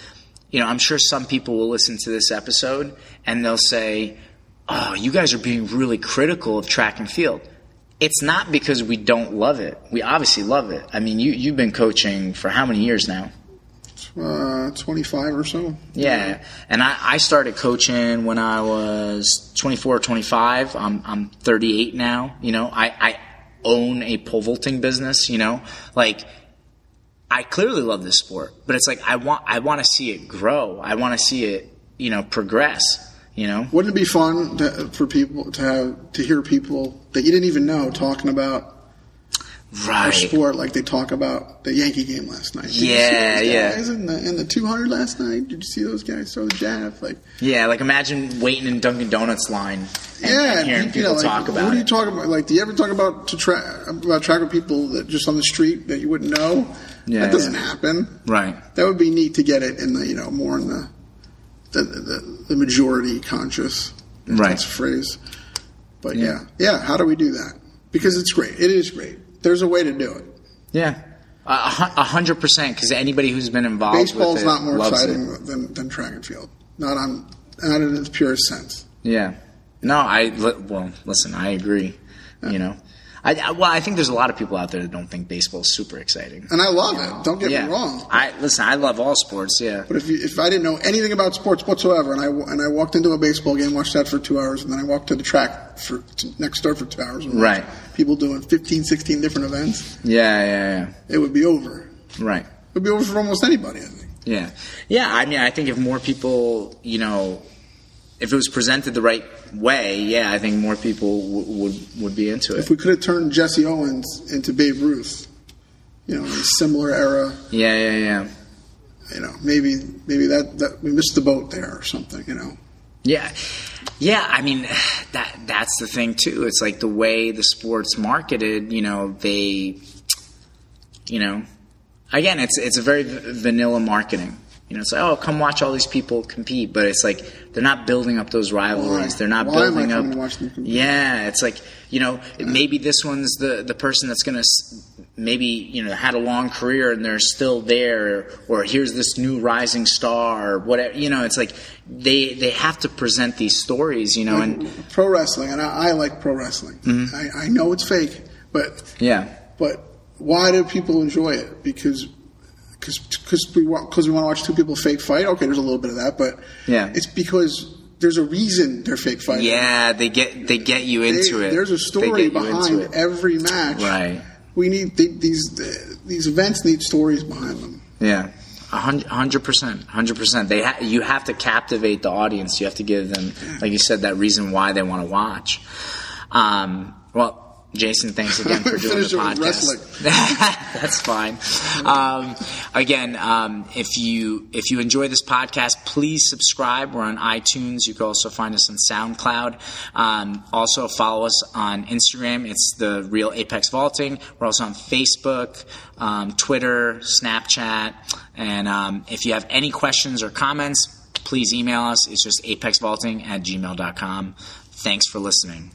you know, I'm sure some people will listen to this episode and they'll say, "Oh, you guys are being really critical of track and field." It's not because we don't love it. We obviously love it. I mean, you you've been coaching for how many years now? Uh, 25 or so. Yeah, and I, I started coaching when I was 24 or 25. I'm I'm 38 now. You know, I, I own a pole vaulting business. You know, like I clearly love this sport, but it's like I want I want to see it grow. I want to see it you know progress. You know, Wouldn't it be fun to, for people to have to hear people that you didn't even know talking about our right? sport like they talk about the Yankee game last night? Did Yeah, yeah. In the in the 200 last night, did you see those guys throw the jab? Like, Yeah, like imagine waiting in Dunkin' Donuts line and, yeah, and hearing you people know, like, talk about it. What are you talking about? Like, do you ever talk about to tra- about track people that just on the street that you wouldn't know? Yeah, that doesn't yeah. happen. right. That would be neat to get it in the you know more in the the the, the majority conscious. Right. That's a phrase. But Yeah. yeah. yeah, How do we do that? Because it's great. It is great. There's a way to do it. Yeah. A hundred percent, because anybody who's been involved Baseball's with it not more it. exciting than, than track and field. Not on not in its purest sense. Yeah. No, I well, listen, I agree. You know, I, I well, I think there's a lot of people out there that don't think baseball is super exciting. And I love it. Don't get yeah. me wrong. I listen. I love all sports. Yeah. But if you, if I didn't know anything about sports whatsoever, and I and I walked into a baseball game, watched that for two hours, and then I walked to the track for to next door for two hours, and Right. People doing 15, 16 different events. Yeah. Yeah. yeah. It would be over. Right. It would be over for almost anybody. I think. Yeah. Yeah. I mean, I think if more people, you know, if it was presented the right way, yeah, I think more people w- would would be into it. If we could have turned Jesse Owens into Babe Ruth, you know, in a similar era, Yeah. Yeah. Yeah. you know, maybe maybe that, that we missed the boat there or something, you know. Yeah, yeah. I mean, that that's the thing too. It's like the way the sport's marketed. You know, they, you know, again, it's it's a very v- vanilla marketing. You know, it's like, oh, come watch all these people compete, but it's like they're not building up those rivalries. Why? They're not Why building up. to watch them compete? Yeah, it's like you know, maybe this one's the the person that's gonna maybe you know had a long career and they're still there, or here's this new rising star, or whatever. You know, it's like they they have to present these stories. You know, and pro wrestling, and I, I like pro wrestling. Mm-hmm. I, I know it's fake, but yeah, but why do people enjoy it? Because because we want because we want to watch two people fake fight. Okay, there's a little bit of that, but Yeah. it's because there's a reason they're fake fighting. yeah, they get they get you They- into it. There's a story behind every match. Right. We need th- these these events need stories behind them. Yeah, a hun- a hundred percent, hundred percent. They ha- you have to captivate the audience. You have to give them, like you said, that reason why they want to watch. Um, well, Jason, thanks again for doing the podcast. That's fine. Um, again, um, if you if you enjoy this podcast, please subscribe. We're on iTunes. You can also find us on SoundCloud. Um, also follow us on Instagram. It's the Real Apex Vaulting. We're also on Facebook, um, Twitter, Snapchat, and um, if you have any questions or comments, please email us. It's just apexvaulting at gmail.com. Thanks for listening.